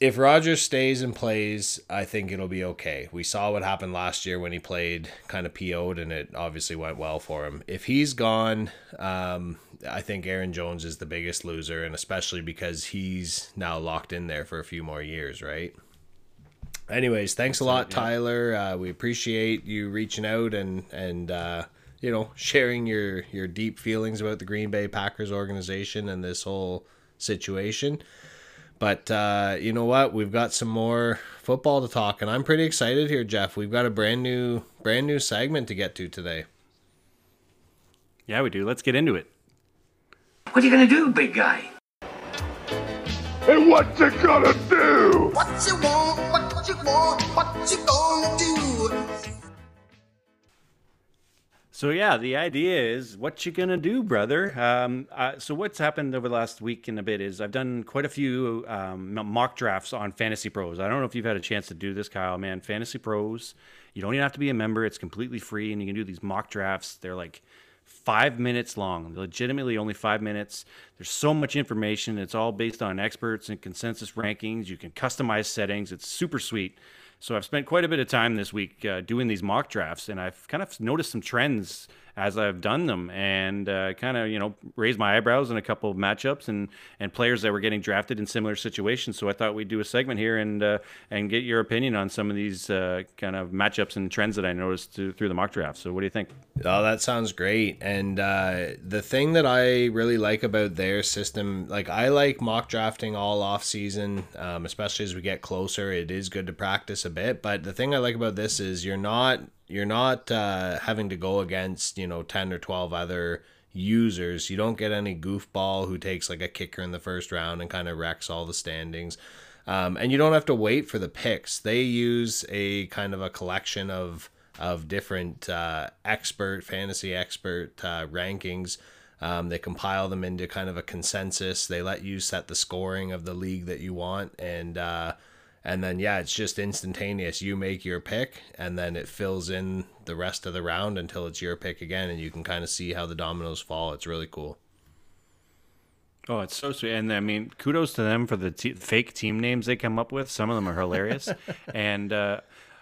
if Rodgers stays and plays, I think it'll be okay. We saw what happened last year when he played kind of PO'd and it obviously went well for him. If he's gone, um, I think Aaron Jones is the biggest loser, and especially because he's now locked in there for a few more years, right? Anyways, thanks a lot, Tyler. Uh, we appreciate you reaching out and and uh, you know sharing your your deep feelings about the Green Bay Packers organization and this whole situation. But uh, you know what? We've got some more football to talk, and I'm pretty excited here, Jeff. We've got a brand new brand new segment to get to today. Yeah, we do. Let's get into it. What are you gonna do, big guy? And what you gonna do? What you want, what you want, what you gonna do? So yeah, the idea is what you gonna do, brother. Um, uh, so what's happened over the last week and a bit is I've done quite a few um, mock drafts on Fantasy Pros. I don't know if you've had a chance to do this, Kyle. Man, Fantasy Pros. You don't even have to be a member. It's completely free, and you can do these mock drafts. They're like five minutes long, legitimately only five minutes. There's so much information. It's all based on experts and consensus rankings. You can customize settings. It's super sweet. So I've spent quite a bit of time this week uh, doing these mock drafts, and I've kind of noticed some trends as I've done them, and uh, kind of you know raised my eyebrows in a couple of matchups and and players that were getting drafted in similar situations. So I thought we'd do a segment here and uh, and get your opinion on some of these uh, kind of matchups and trends that I noticed to, through the mock draft. So what do you think? Oh, that sounds great. And uh, the thing that I really like about their system, like I like mock drafting all off season, um, especially as we get closer. It is good to practice a bit, but the thing I like about this is you're not you're not uh, having to go against you know 10 or 12 other users. You don't get any goofball who takes like a kicker in the first round and kind of wrecks all the standings. Um, and you don't have to wait for the picks. They use a kind of a collection of of different uh, expert fantasy expert uh, rankings. Um, they compile them into kind of a consensus. They let you set the scoring of the league that you want. And uh, and then yeah it's just instantaneous. You make your pick and then it fills in the rest of the round until it's your pick again and you can kind of see how the dominoes fall. It's really cool. Oh, it's so sweet, and I mean, kudos to them for the fake team names they come up with. Some of them are hilarious, and uh,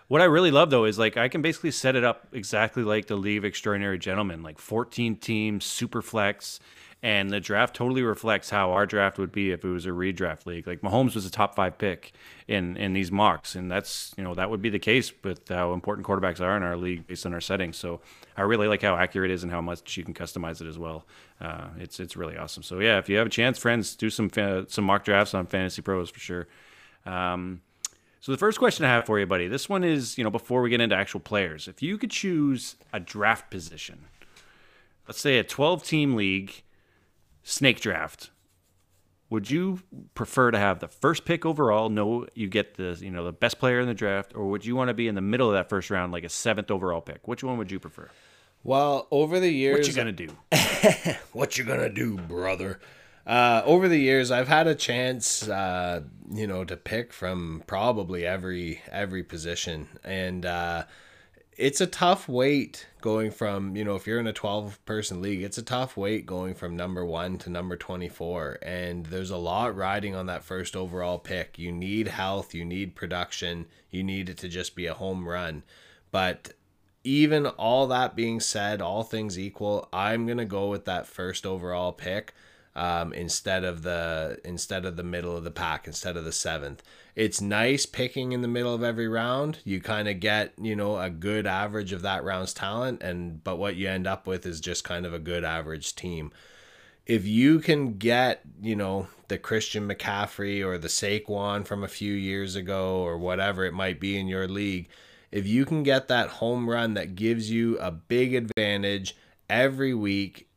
What I really love though is like I can basically set it up exactly like the League of Extraordinary Gentlemen, like 14 teams, super flex, and the draft totally reflects how our draft would be if it was a redraft league. Like Mahomes was a top five pick in in these mocks, and that's you know that would be the case with how important quarterbacks are in our league based on our settings. So I really like how accurate it is and how much you can customize it as well. Uh, it's it's really awesome. So yeah, if you have a chance, friends, do some fa- some mock drafts on Fantasy Pros for sure. Um, so the first question I have for you, buddy, this one is, you know, before we get into actual players, if you could choose a draft position, let's say a 12 team league snake draft, would you prefer to have the first pick overall, know you get the, you know, the best player in the draft, or would you want to be in the middle of that first round like a seventh overall pick? Which one would you prefer? Well, over the years, What you gonna do? what you gonna do, brother? Uh, over the years, I've had a chance, uh, you know, to pick from probably every every position, and uh, it's a tough wait going from you know if you're in a 12 person league, it's a tough wait going from number one to number 24, and there's a lot riding on that first overall pick. You need health, you need production, you need it to just be a home run, but even all that being said, all things equal, I'm gonna go with that first overall pick um, instead of the instead of the middle of the pack, instead of the seventh. It's nice picking in the middle of every round. You kind of get you know a good average of that round's talent, and but what you end up with is just kind of a good average team. If you can get you know the Christian McCaffrey or the Saquon from a few years ago or whatever it might be in your league, if you can get that home run that gives you a big advantage every week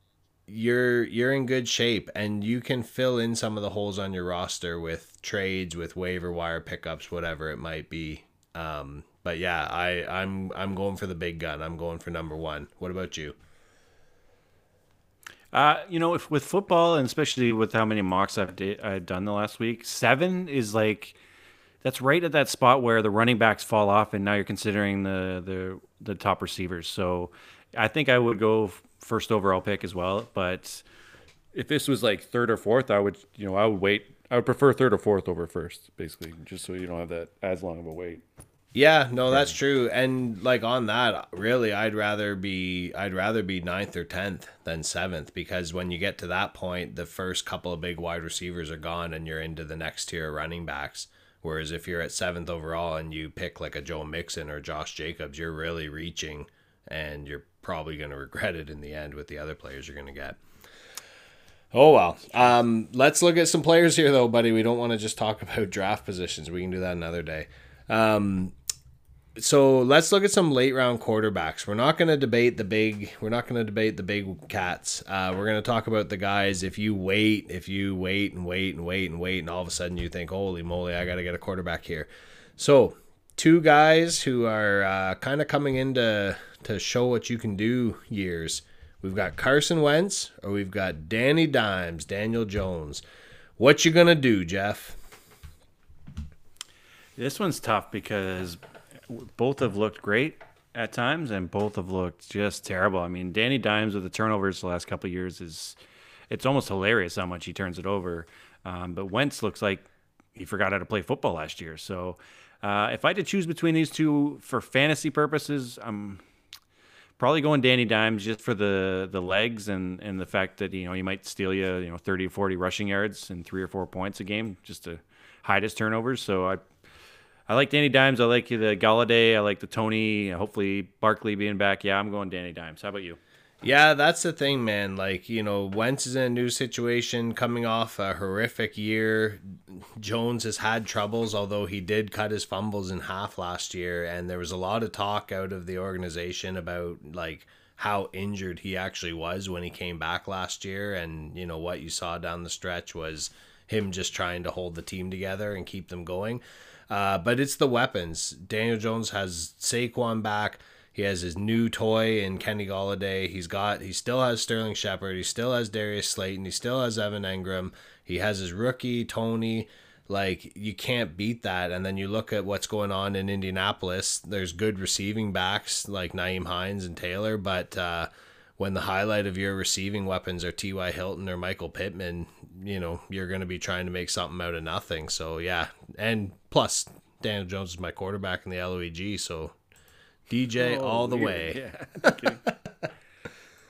you're you're in good shape and you can fill in some of the holes on your roster with trades with waiver wire pickups whatever it might be. Um but yeah i i'm i'm going for the big gun. I'm going for number one. What about you? Uh, you know, if with football and especially with how many mocks I've di- I've done the last week, seven is like that's right at that spot where the running backs fall off, and now you're considering the the the top receivers. So I think I would go first overall pick as well. But if this was like third or fourth, I would you know I would wait. I would prefer third or fourth over first, basically, just so you don't have that as long of a wait. Yeah, no, that's true. And like on that, really, I'd rather be I'd rather be ninth or tenth than seventh because when you get to that point, the first couple of big wide receivers are gone, and you're into the next tier of running backs. Whereas if you're at seventh overall and you pick like a Joe Mixon or Josh Jacobs, you're really reaching, and you're probably going to regret it in the end with the other players you're going to get. Oh well. Um, let's look at some players here, though, buddy. We don't want to just talk about draft positions. We can do that another day. Um, so let's look at some late round quarterbacks. We're not going to debate the big. We're not going to debate the big cats. Uh, we're going to talk about the guys. If you wait, if you wait and wait and wait and wait, and all of a sudden you think, "Holy moly, I got to get a quarterback here." So two guys who are uh, kind of coming in to show what you can do. Years. We've got Carson Wentz, or we've got Danny Dimes, Daniel Jones. What you gonna do, Jeff? This one's tough because both have looked great at times and both have looked just terrible. I mean, Danny Dimes with the turnovers the last couple years is it's almost hilarious how much he turns it over. Um, but Wentz looks like he forgot how to play football last year. So uh, if I had to choose between these two for fantasy purposes, I'm probably going Danny Dimes just for the the legs and and the fact that you know he might steal you you know 30 or 40 rushing yards and three or four points a game just to hide his turnovers. So I I like Danny Dimes. I like the Golladay. I like the Toney. Hopefully Barkley being back. Yeah, I'm going Danny Dimes. How about you? Yeah, that's the thing, man. Like, you know, Wentz is in a new situation coming off a horrific year. Jones has had troubles, although he did cut his fumbles in half last year. And there was a lot of talk out of the organization about, like, how injured he actually was when he came back last year. And, you know, what you saw down the stretch was him just trying to hold the team together and keep them going. Uh, but it's the weapons. Daniel Jones has Saquon back. He has his new toy in Kenny Golladay. He's got he still has Sterling Shepard. He still has Darius Slayton. He still has Evan Engram. He has his rookie Toney. Like you can't beat that. And then you look at what's going on in Indianapolis. There's good receiving backs like Nyheim Hines and Taylor, but uh, when the highlight of your receiving weapons are T.Y. Hilton or Michael Pittman, you know, you're going to be trying to make something out of nothing. So, yeah. And plus, Daniel Jones is my quarterback in the LOEG, so DJ Oh, all the way. Yeah.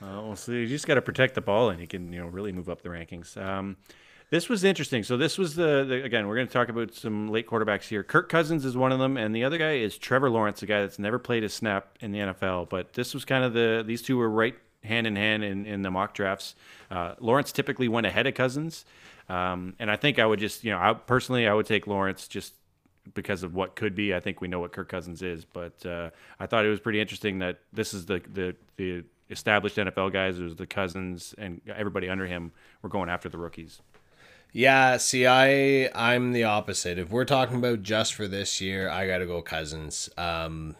no well, see. You just got to protect the ball, and you can you know really move up the rankings. Um, this was interesting. So this was the, the again we're going to talk about some late quarterbacks here. Kirk Cousins is one of them, and the other guy is Trevor Lawrence, a guy that's never played a snap in the NFL. But this was kind of the these two were right hand in hand in, in the mock drafts. Uh, Lawrence typically went ahead of Cousins, um, and I think I would just you know I personally I would take Lawrence just because of what could be. I think we know what Kirk Cousins is, but uh, I thought it was pretty interesting that this is the the the established NFL guys. It was the Cousins and everybody under him were going after the rookies. Yeah, see, I I'm the opposite. If we're talking about just for this year, I got to go Cousins. Um,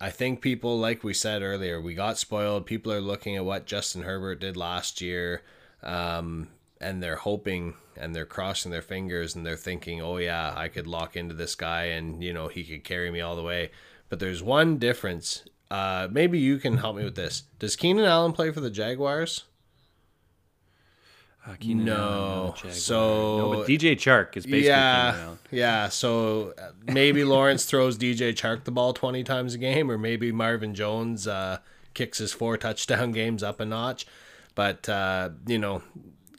I think people, like we said earlier, we got spoiled. People are looking at what Justin Herbert did last year, um, and they're hoping and they're crossing their fingers and they're thinking, "Oh yeah, I could lock into this guy, and you know he could carry me all the way." But there's one difference. Uh, maybe you can help me with this. Does Keenan Allen play for the Jaguars? Uh, Keenan No. Jaguar. So- no, but DJ Chark is basically yeah, yeah. So uh, maybe Lawrence throws DJ Chark the ball twenty times a game, or maybe Marvin Jones uh, kicks his four touchdown games up a notch. But uh, you know,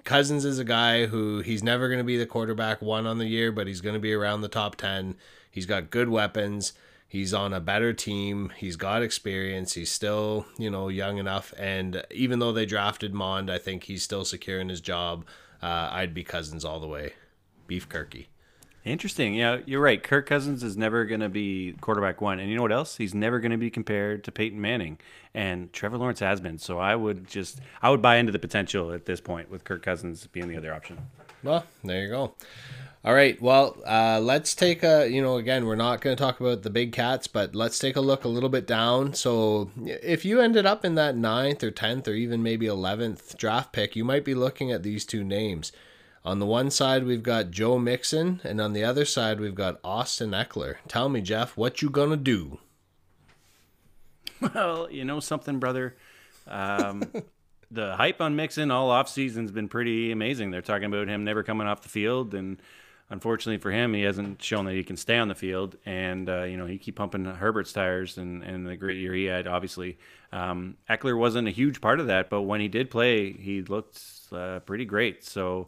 Cousins is a guy who he's never going to be the quarterback one on the year, but he's going to be around the top ten. He's got good weapons. He's on a better team. He's got experience. He's still, you know, young enough. And even though they drafted Mond, I think he's still secure in his job. Uh, I'd be Cousins all the way. Beef Kirky. Interesting. Yeah, you're right. Kirk Cousins is never going to be quarterback one, and you know what else? He's never going to be compared to Peyton Manning, and Trevor Lawrence has been. So I would just I would buy into the potential at this point with Kirk Cousins being the other option. Well, there you go. All right. Well, uh, let's take a, you know, again, we're not going to talk about the big cats, but let's take a look a little bit down. So if you ended up in that ninth or 10th or even maybe 11th draft pick, you might be looking at these two names. On the one side, we've got Joe Mixon, and on the other side, we've got Austin Ekeler. Tell me, Jeff, what you gonna do? Well, you know something, brother. Um, the hype on Mixon all off season's been pretty amazing. They're talking about him never coming off the field, and unfortunately for him, he hasn't shown that he can stay on the field. And uh, you know, he keep pumping Herbert's tires, and, and the great year he had, obviously. Um, Ekeler wasn't a huge part of that, but when he did play, he looked uh, pretty great. So.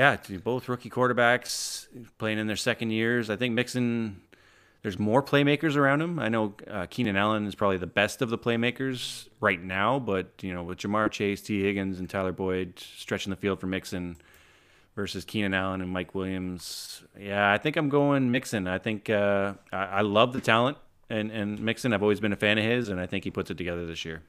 Yeah, both rookie quarterbacks playing in their second years. I think Mixon there's more playmakers around him. I know uh, Keenan Allen is probably the best of the playmakers right now, but you know with Ja'Marr Chase, Tee Higgins, and Tyler Boyd stretching the field for Mixon versus Keenan Allen and Mike Williams. Yeah, I think I'm going Mixon. I think uh, I, I love the talent and and Mixon. I've always been a fan of his, and I think he puts it together this year.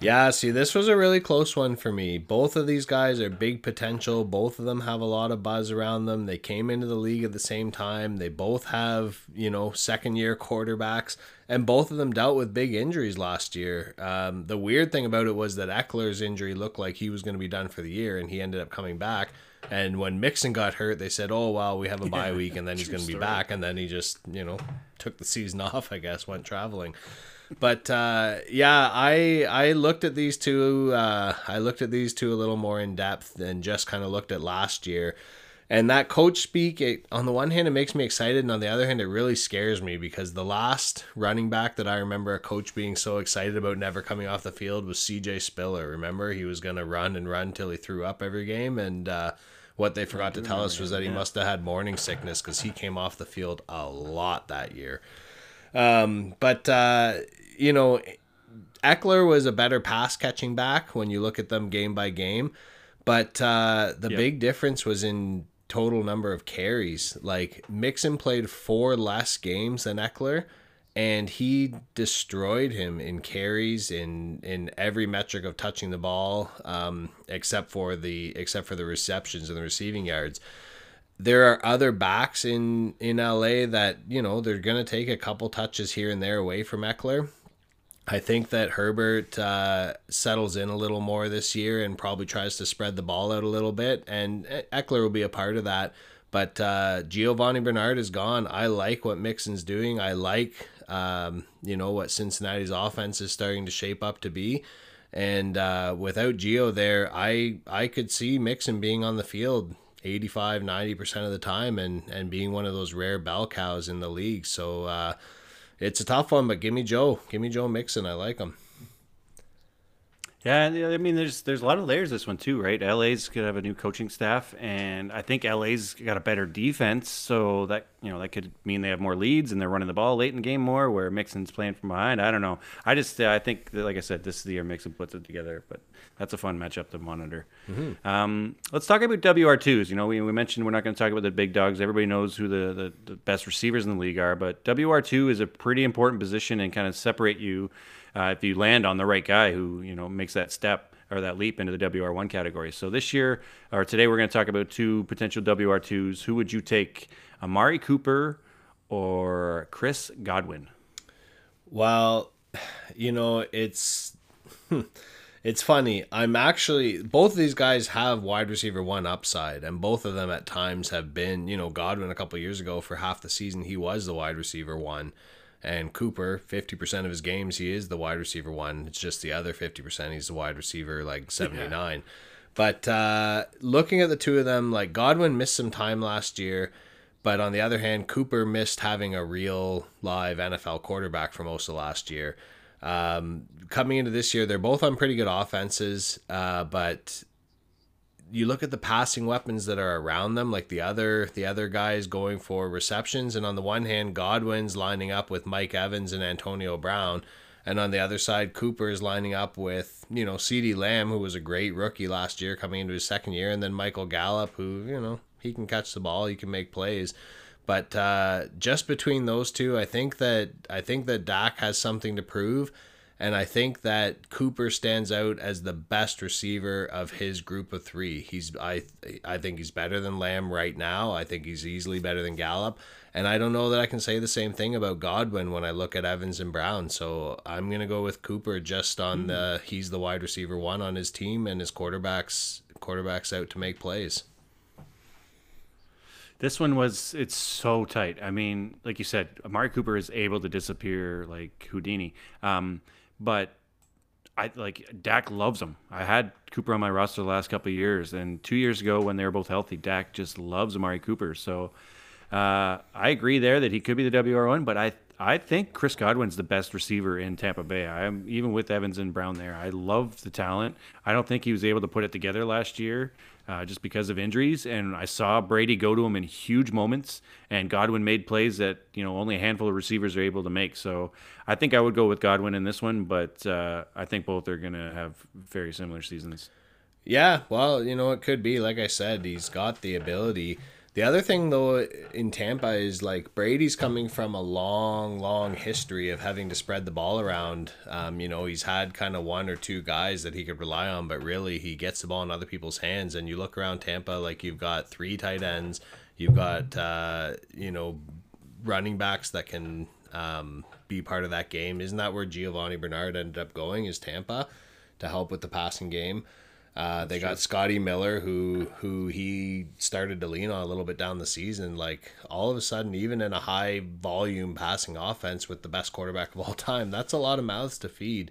Yeah, see, this was a really close one for me. Both of these guys are big potential. Both of them have a lot of buzz around them. They came into the league at the same time. They both have, you know, second year quarterbacks, and both of them dealt with big injuries last year. Um, the weird thing about it was that Ekeler's injury looked like he was going to be done for the year, and he ended up coming back. And when Mixon got hurt, they said, "Oh well, we have a bye week, and then he's going to be back." And then he just, you know, took the season off. I guess went traveling but uh, yeah, I I looked at these two. Uh, I looked at these two a little more in depth and just kind of looked at last year. And that coach speak, it, on the one hand, it makes me excited, and on the other hand, it really scares me because the last running back that I remember a coach being so excited about never coming off the field was C.J. Spiller. Remember, he was going to run and run till he threw up every game, and uh, what they forgot to tell us was that he must have had morning sickness because he came off the field a lot that year. Um, but uh, you know, Ekeler was a better pass catching back when you look at them game by game. But uh, the Yep. big difference was in total number of carries. Like Mixon played four less games than Ekeler, and he destroyed him in carries in in every metric of touching the ball, um, except for the except for the receptions and the receiving yards there are other backs in in LA that you know they're gonna take a couple touches here and there away from Ekeler. I think that Herbert uh, settles in a little more this year and probably tries to spread the ball out a little bit, and Ekeler will be a part of that. But uh, Giovani Bernard is gone. I like what Mixon's doing. I like um, you know what Cincinnati's offense is starting to shape up to be. And uh, without Gio there, I I could see Mixon being on the field 85, 90% of the time and, and being one of those rare bell cows in the league. So uh, it's a tough one, but give me Joe. Give me Joe Mixon. I like him. Yeah, I mean, there's there's a lot of layers this one too, right? LA's gonna have a new coaching staff, and I think LA's got a better defense, so that you know that could mean they have more leads and they're running the ball late in the game more, where Mixon's playing from behind. I don't know. I just uh, I think that, like I said, this is the year Mixon puts it together, but that's a fun matchup to monitor. Mm-hmm. Um, let's talk about WR2s. You know, we, we mentioned we're not going to talk about the big dogs. Everybody knows who the, the, the best receivers in the league are, but WR2 is a pretty important position and kind of separate you uh, if you land on the right guy who you know makes that step or that leap into the WR1 category. So this year or today we're going to talk about two potential WR2s. Who would you take, Amari Cooper or Chris Godwin? Well, you know, it's it's funny. I'm actually both of these guys have wide receiver one upside, and both of them at times have been. You know, Godwin a couple years ago for half the season he was the wide receiver one, and Cooper fifty percent of his games he is the wide receiver one. It's just the other fifty percent he's the wide receiver like seventy nine. Yeah. But uh, looking at the two of them, like Godwin missed some time last year. But on the other hand, Cooper missed having a real live NFL quarterback for most of last year. Um, coming into this year, they're both on pretty good offenses, uh, but you look at the passing weapons that are around them, like the other the other guys going for receptions, and on the one hand, Godwin's lining up with Mike Evans and Antonio Brown, and on the other side, Cooper is lining up with you know CeeDee Lamb, who was a great rookie last year, coming into his second year, and then Michael Gallup, who you know he can catch the ball, he can make plays. But uh, just between those two, I think that I think that Dak has something to prove, and I think that Cooper stands out as the best receiver of his group of three. He's I I think he's better than Lamb right now. I think he's easily better than Gallup, and I don't know that I can say the same thing about Godwin when I look at Evans and Brown. So I'm gonna go with Cooper just on the he's the wide receiver one on his team, and his quarterbacks quarterbacks out to make plays. This one was it's so tight. I mean, like you said, Amari Cooper is able to disappear like Houdini. Um, but I like Dak loves him. I had Cooper on my roster the last couple years, and two years ago when they were both healthy, Dak just loves Amari Cooper. So uh, I agree there that he could be the WR one, but I I think Chris Godwin's the best receiver in Tampa Bay. I am even with Evans and Brown there. I love the talent. I don't think he was able to put it together last year uh, just because of injuries. And I saw Brady go to him in huge moments, and Godwin made plays that you know only a handful of receivers are able to make. So I think I would go with Godwin in this one, but uh, I think both are going to have very similar seasons. Yeah, well, you know, it could be. Like I said, he's got the ability. The other thing, though, in Tampa is like Brady's coming from a long, long history of having to spread the ball around. Um, you know, he's had kind of one or two guys that he could rely on, but really he gets the ball in other people's hands. And you look around Tampa, like you've got three tight ends, you've got, uh, you know, running backs that can um, be part of that game. Isn't that where Giovani Bernard ended up going? Is Tampa to help with the passing game? Uh, they got Scotty Miller, who who he started to lean on a little bit down the season. Like all of a sudden, even in a high volume passing offense with the best quarterback of all time, that's a lot of mouths to feed.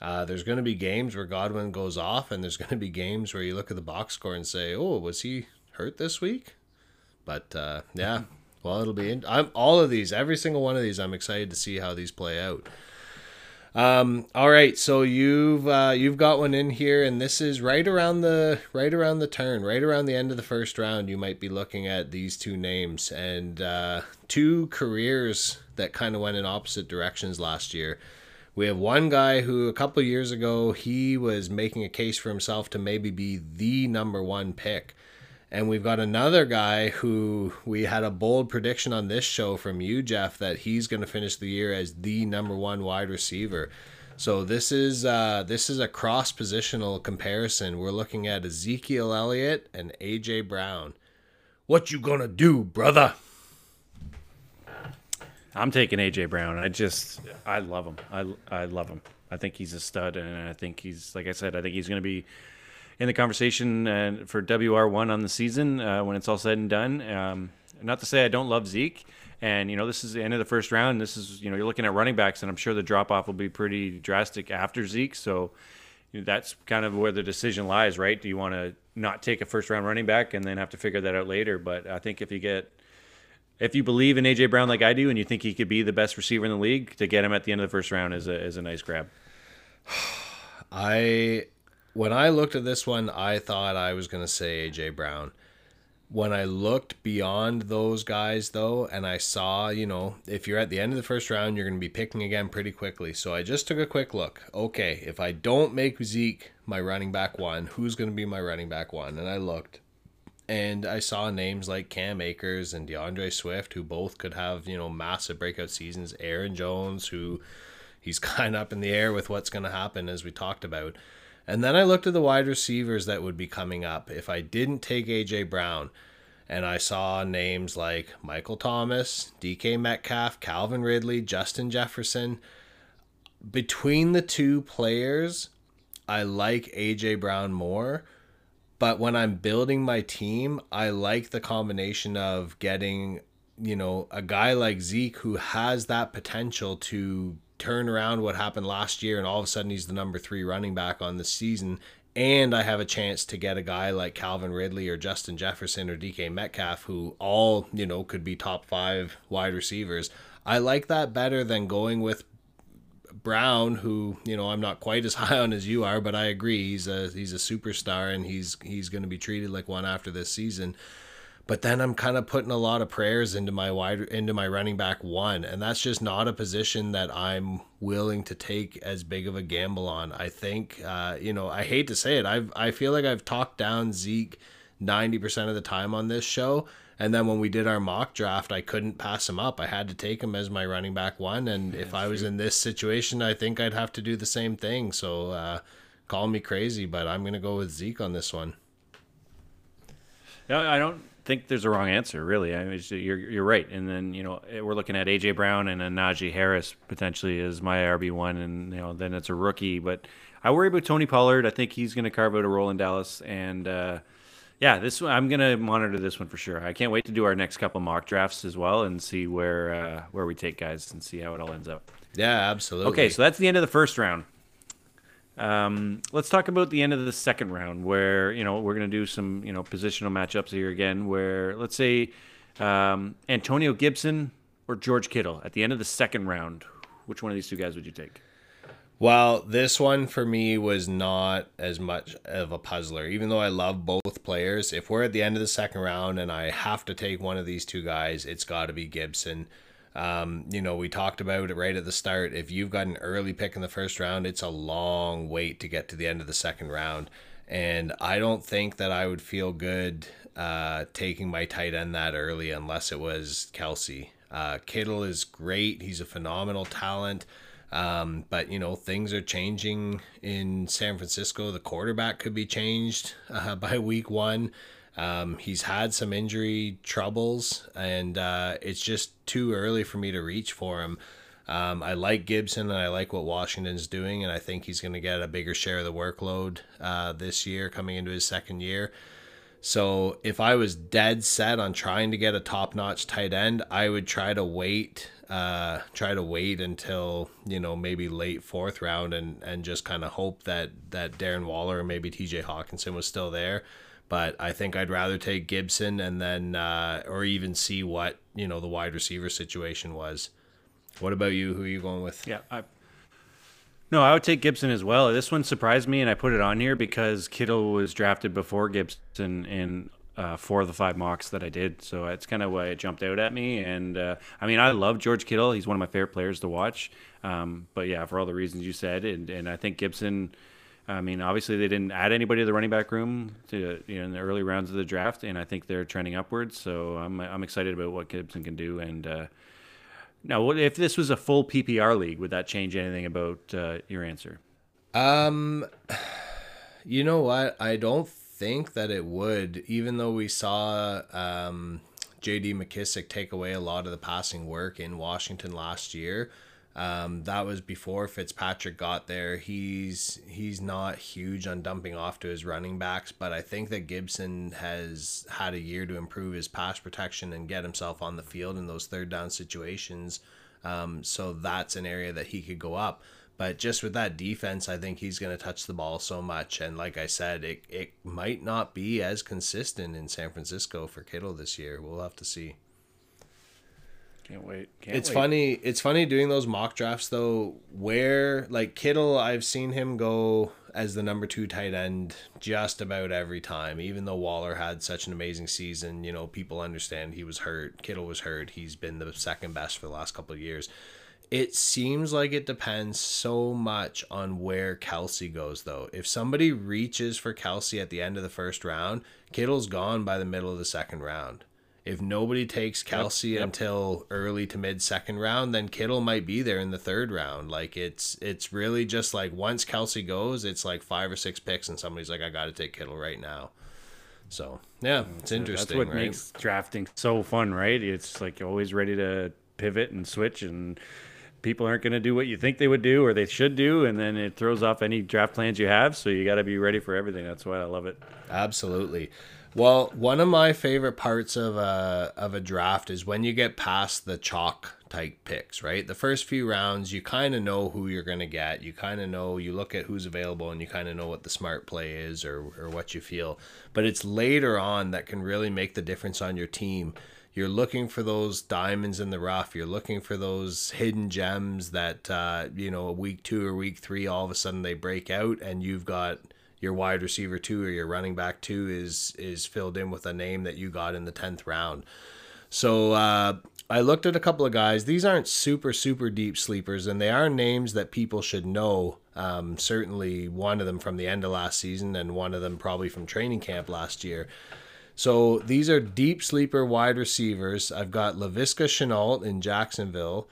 Uh, there's going to be games where Godwin goes off, and there's going to be games where you look at the box score and say, "Oh, was he hurt this week?" But uh, yeah, well, it'll be. In- I'm all of these, every single one of these. I'm excited to see how these play out. Um, all right, so you've uh, you've got one in here, and this is right around the right around the turn, right around the end of the first round. You might be looking at these two names and uh, two careers that kind of went in opposite directions last year. We have one guy who a couple years ago he was making a case for himself to maybe be the number one pick. And we've got another guy who we had a bold prediction on this show from you, Jeff, that he's going to finish the year as the number one wide receiver. So this is uh, this is a cross positional comparison. We're looking at Ezekiel Elliott and AJ Brown. What you gonna do, brother? I'm taking AJ Brown. I just I love him. I I love him. I think he's a stud, and I think he's like I said. I think he's going to be in the conversation uh, for WR1 on the season uh, when it's all said and done. Um, not to say I don't love Zeke. And, you know, this is the end of the first round. This is, you know, you're looking at running backs, and I'm sure the drop off will be pretty drastic after Zeke. So you know, that's kind of where the decision lies, right? Do you want to not take a first round running back and then have to figure that out later. But I think if you get if you believe in AJ Brown like I do, and you think he could be the best receiver in the league, to get him at the end of the first round is a is a nice grab. I when I looked at this one, I thought I was going to say AJ Brown. When I looked beyond those guys though, and I saw, you know, if you're at the end of the first round, you're going to be picking again pretty quickly. So I just took a quick look. Okay, if I don't make Zeke my running back one, who's going to be my running back one? And I looked and I saw names like Cam Akers and D'Andre Swift, who both could have you know massive breakout seasons. Aaron Jones, who he's kind of up in the air with what's going to happen, as we talked about. And then I looked at the wide receivers that would be coming up if I didn't take AJ Brown. And I saw names like Michael Thomas, DK Metcalf, Calvin Ridley, Justin Jefferson. Between the two players, I like AJ Brown more but when I'm building my team, I like the combination of getting, you know, a guy like Zeke who has that potential to turn around what happened last year and all of a sudden he's the number three running back on the season. And I have a chance to get a guy like Calvin Ridley or Justin Jefferson or DK Metcalf, who all, you know, could be top five wide receivers. I like that better than going with Brown, who you know I'm not quite as high on as you are, but I agree he's a he's a superstar and he's he's going to be treated like one after this season. But then I'm kind of putting a lot of prayers into my wide into my running back one, and that's just not a position that I'm willing to take as big of a gamble on. I think uh, you know I hate to say it, I've I feel like I've talked down Zeke ninety percent of the time on this show and then when we did our mock draft, I couldn't pass him up. I had to take him as my running back one. And yeah, if I was true. in this situation, I think I'd have to do the same thing. So uh, call me crazy, but I'm going to go with Zeke on this one. No, I don't think there's a wrong answer, really. I mean, you're you're right. And then you know we're looking at AJ Brown and then Najee Harris potentially as my RB one, and you know then it's a rookie. But I worry about Tony Pollard. I think he's going to carve out a role in Dallas, and uh, yeah, this one, I'm gonna monitor this one for sure. I can't wait to do our next couple mock drafts as well and see where uh, where we take guys and see how it all ends up. Yeah, absolutely. Okay, so that's the end of the first round. Um, let's talk about the end of the second round, where you know we're gonna do some you know positional matchups here again. Where let's say um, Antonio Gibson or George Kittle at the end of the second round. Which one of these two guys would you take? Well, this one for me was not as much of a puzzler. Even though I love both players, if we're at the end of the second round and I have to take one of these two guys, it's got to be Gibson. Um, you know, we talked about it right at the start. If you've got an early pick in the first round, it's a long wait to get to the end of the second round. And I don't think that I would feel good uh, taking my tight end that early unless it was Kelce. Uh, Kittle is great, he's a phenomenal talent. Um, but you know things are changing in San Francisco. The quarterback could be changed uh, by week one. Um, he's had some injury troubles, and uh, it's just too early for me to reach for him. Um, I like Gibson, and I like what Washington's doing, and I think he's going to get a bigger share of the workload uh, this year, coming into his second year. So if I was dead set on trying to get a top-notch tight end, I would try to wait uh, try to wait until you know maybe late fourth round and and just kind of hope that that Darren Waller or maybe T.J. Hockenson was still there. But I think I'd rather take Gibson and then uh, or even see what you know the wide receiver situation was. What about you? Who are you going with? Yeah, I, no, I would take Gibson as well. This one surprised me, and I put it on here because Kittle was drafted before Gibson in uh, four of the five mocks that I did. So that's kind of why it jumped out at me. And uh, I mean, I love George Kittle. He's one of my favorite players to watch. Um, but yeah, for all the reasons you said, and, and I think Gibson. I mean, obviously they didn't add anybody to the running back room to you know, in the early rounds of the draft, and I think they're trending upwards. So I'm I'm excited about what Gibson can do. And uh, now, if this was a full PPR league, would that change anything about uh, your answer? Um, you know what? I don't think that it would, even though we saw um, J.D. McKissic take away a lot of the passing work in Washington last year. Um, that was before Fitzpatrick got there. He's he's not huge on dumping off to his running backs, but I think that Gibson has had a year to improve his pass protection and get himself on the field in those third down situations. Um, so that's an area that he could go up. but just with that defense, I think he's going to touch the ball so much. And like I said, it, it might not be as consistent in San Francisco for Kittle this year. We'll have to see. Can't wait. Can't it's wait. funny. It's funny doing those mock drafts though, where like Kittle, I've seen him go as the number two tight end just about every time. Even though Waller had such an amazing season, you know, people understand he was hurt. Kittle was hurt. He's been the second best for the last couple of years. It seems like it depends so much on where Kelce goes, though. If somebody reaches for Kelce at the end of the first round, Kittle's gone by the middle of the second round. If nobody takes Kelce yep. until early to mid second round, then Kittle might be there in the third round. Like it's it's really just like once Kelce goes, it's like five or six picks, and somebody's like, I got to take Kittle right now. So yeah, it's interesting. That's what right? makes drafting so fun, right? It's like you're always ready to pivot and switch, and people aren't going to do what you think they would do or they should do, and then it throws off any draft plans you have. So you got to be ready for everything. That's why I love it. Absolutely. Well, one of my favorite parts of a of a draft is when you get past the chalk type picks, right? The first few rounds, you kind of know who you're going to get. You kind of know, you look at who's available and you kind of know what the smart play is or, or what you feel. But it's later on that can really make the difference on your team. You're looking for those diamonds in the rough. You're looking for those hidden gems that, uh, you know, week two or week three, all of a sudden they break out and you've got your wide receiver two or your running back two is is filled in with a name that you got in the 10th round. So uh, I looked at a couple of guys. These aren't super, super deep sleepers, and they are names that people should know. Um, certainly, one of them from the end of last season, and one of them probably from training camp last year. So these are deep sleeper wide receivers. I've got Laviska Shenault in Jacksonville,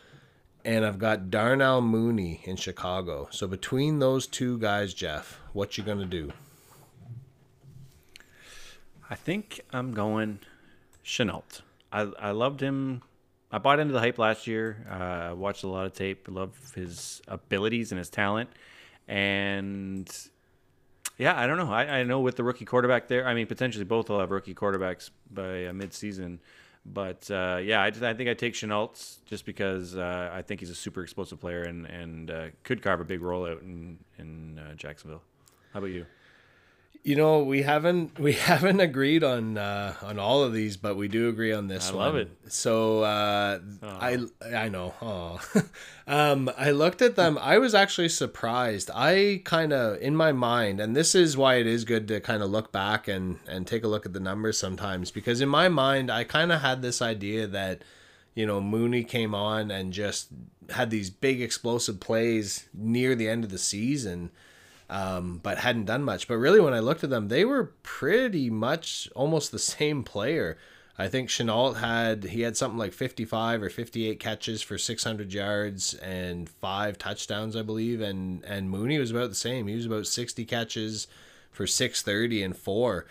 and I've got Darnell Mooney in Chicago. So between those two guys, Jeff, what you gonna do? I think I'm going Shenault. I I loved him. I bought into the hype last year. I uh, watched a lot of tape. Love his abilities and his talent. And yeah, I don't know. I, I know with the rookie quarterback there, I mean, potentially both will have rookie quarterbacks by uh, midseason. But uh, yeah, I, just, I think I take Shenault just because uh, I think he's a super explosive player and, and uh, could carve a big role out in, in uh, Jacksonville. How about you? You know, we haven't we haven't agreed on uh, on all of these, but we do agree on this I one. love it. So uh, I I know. Oh. um, I looked at them. I was actually surprised. I kind of in my mind, and this is why it is good to kind of look back and and take a look at the numbers sometimes, because in my mind, I kind of had this idea that you know Mooney came on and just had these big explosive plays near the end of the season um, but hadn't done much. But really, when I looked at them, they were pretty much almost the same player. I think Shenault had he had something like 55 or 58 catches for 600 yards and five touchdowns, I believe, and and Mooney was about the same. He was about 60 catches for 630 and four.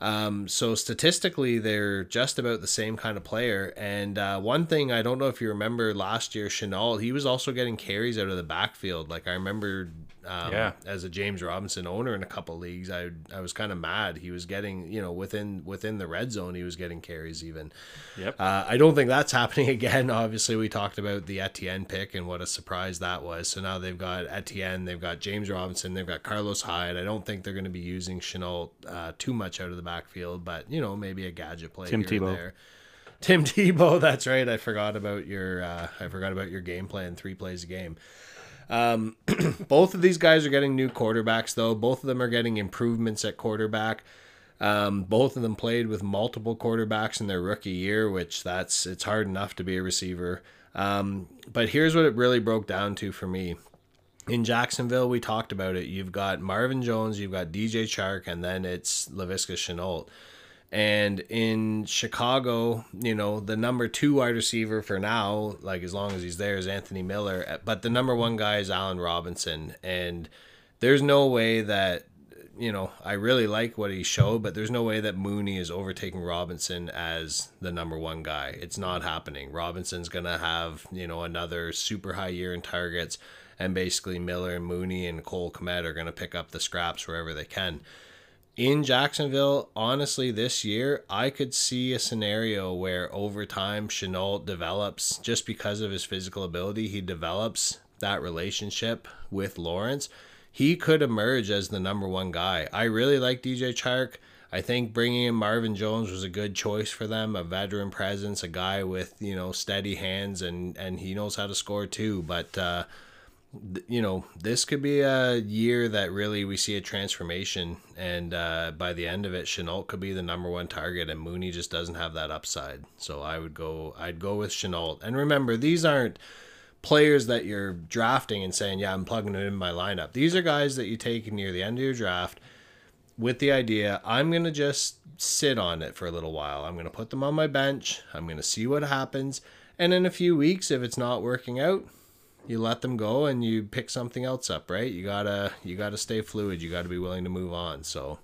Um, so statistically, they're just about the same kind of player. And uh, one thing I don't know if you remember last year, Shenault, he was also getting carries out of the backfield. Like I remember, um, Yeah. as a James Robinson owner in a couple leagues, I I was kind of mad. He was getting you know within within the red zone, he was getting carries even. Yep. Uh, I don't think that's happening again. Obviously, we talked about the Etienne pick and what a surprise that was. So now they've got Etienne, they've got James Robinson, they've got Carlos Hyde. I don't think they're going to be using Shenault uh, too much out of the backfield, but you know maybe a gadget play Tim here Tebow. there. Tim Tebow, that's right. I forgot about your uh, I forgot about your game plan. Three plays a game. Um, both of these guys are getting new quarterbacks, though. Both of them are getting improvements at quarterback. Um, both of them played with multiple quarterbacks in their rookie year, which that's it's hard enough to be a receiver. Um, but here's what it really broke down to for me. In Jacksonville, we talked about it. You've got Marvin Jones, you've got DJ Chark, and then it's Laviska Shenault. And in Chicago, you know, the number two wide receiver for now, like as long as he's there, is Anthony Miller. But the number one guy is Allen Robinson. And there's no way that, you know, I really like what he showed, but there's no way that Mooney is overtaking Robinson as the number one guy. It's not happening. Robinson's going to have, you know, another super high year in targets. And basically, Miller and Mooney and Cole Kmet are going to pick up the scraps wherever they can in Jacksonville, honestly, this year, I could see a scenario where over time Shenault develops just because of his physical ability. He develops that relationship with Lawrence, he could emerge as the number one guy. I really like DJ Chark. I think bringing in Marvin Jones was a good choice for them, a veteran presence, a guy with you know steady hands and and he knows how to score too. But uh, you know this could be a year that really we see a transformation, and uh, by the end of it, Shenault could be the number one target, and Mooney just doesn't have that upside. So I would go, I'd go with Shenault. And remember, these aren't players that you're drafting and saying, yeah, I'm plugging it in my lineup. These are guys that you take near the end of your draft with the idea I'm to just sit on it for a little while. I'm to put them on my bench. I'm to see what happens. And in a few weeks, if it's not working out, you let them go and you pick something else up, right? You gotta you gotta stay fluid. You gotta be willing to move on. So,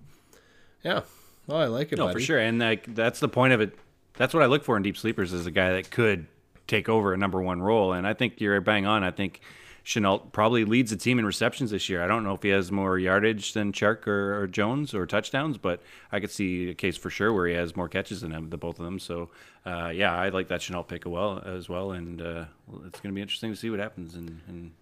yeah, oh, I like it. No, buddy. for sure, and like that's the point of it. That's what I look for in deep sleepers is a guy that could take over a number one role. And I think you're bang on. I think Shenault probably leads the team in receptions this year. I don't know if he has more yardage than Chark or, or Jones or touchdowns, but I could see a case for sure where he has more catches than him, the both of them. So, uh, yeah, I like that Shenault pick as well, as well. And uh, it's going to be interesting to see what happens in, in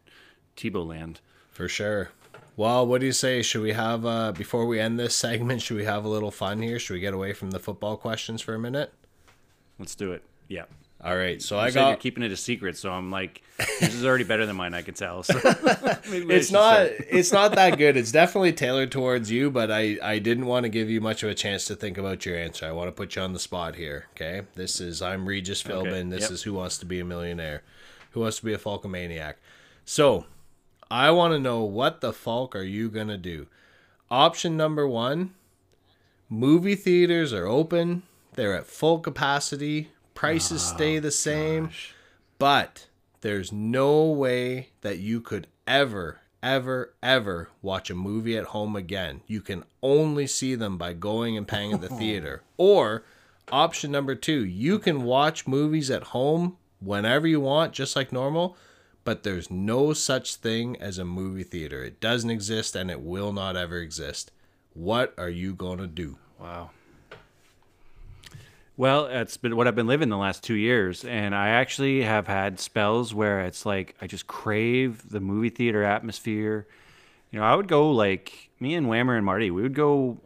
Tebow land. For sure. Well, what do you say? Should we have uh before we end this segment, should we have a little fun here? Should we get away from the football questions for a minute? Let's do it. Yeah. All right. So You I said you're got keeping it a secret, so I'm like, this is already better than mine. I can tell. So it's not start. it's not that good. It's definitely tailored towards you, but I I didn't want to give you much of a chance to think about your answer. I want to put you on the spot here. Okay, this is I'm Regis Philbin. This yep. is Who Wants to Be a Millionaire, Who Wants to Be a Falcomaniac. So I want to know what the Falk are you gonna do? Option number one: movie theaters are open. They're at full capacity. Prices ah, stay the same. But there's no way that you could ever, ever, ever watch a movie at home again. You can only see them by going and paying at the theater. Or option number two, you can watch movies at home whenever you want, just like normal. But there's no such thing as a movie theater. It doesn't exist and it will not ever exist. What are you going to do? Wow. Well, it's been what I've been living the last two years, and I actually have had spells where it's like I just crave the movie theater atmosphere. You know, I would go like me and Whammer and Marty. We would go,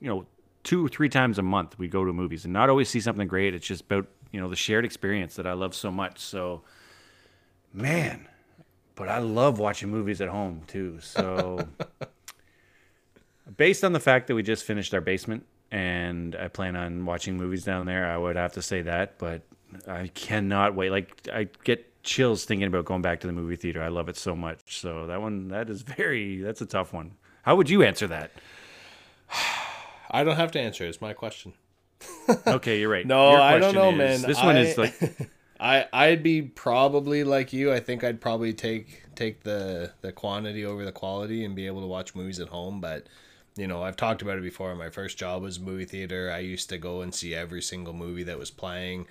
you know, two or three times a month. We'd go to movies and not always see something great. It's just about you know the shared experience that I love so much. So, man, but I love watching movies at home too. So. based on the fact that we just finished our basement and I plan on watching movies down there, I would have to say that, but I cannot wait. Like I get chills thinking about going back to the movie theater. I love it so much. So that one that is very that's a tough one. How would you answer that? I don't have to answer. It's my question. Okay, you're right. No, Your I don't question know, is- man. This one I- is like I I'd be probably like you. I think I'd probably take take the the quantity over the quality and be able to watch movies at home. But you know, I've talked about it before. My first job was movie theater. I used to go and see every single movie that was playing.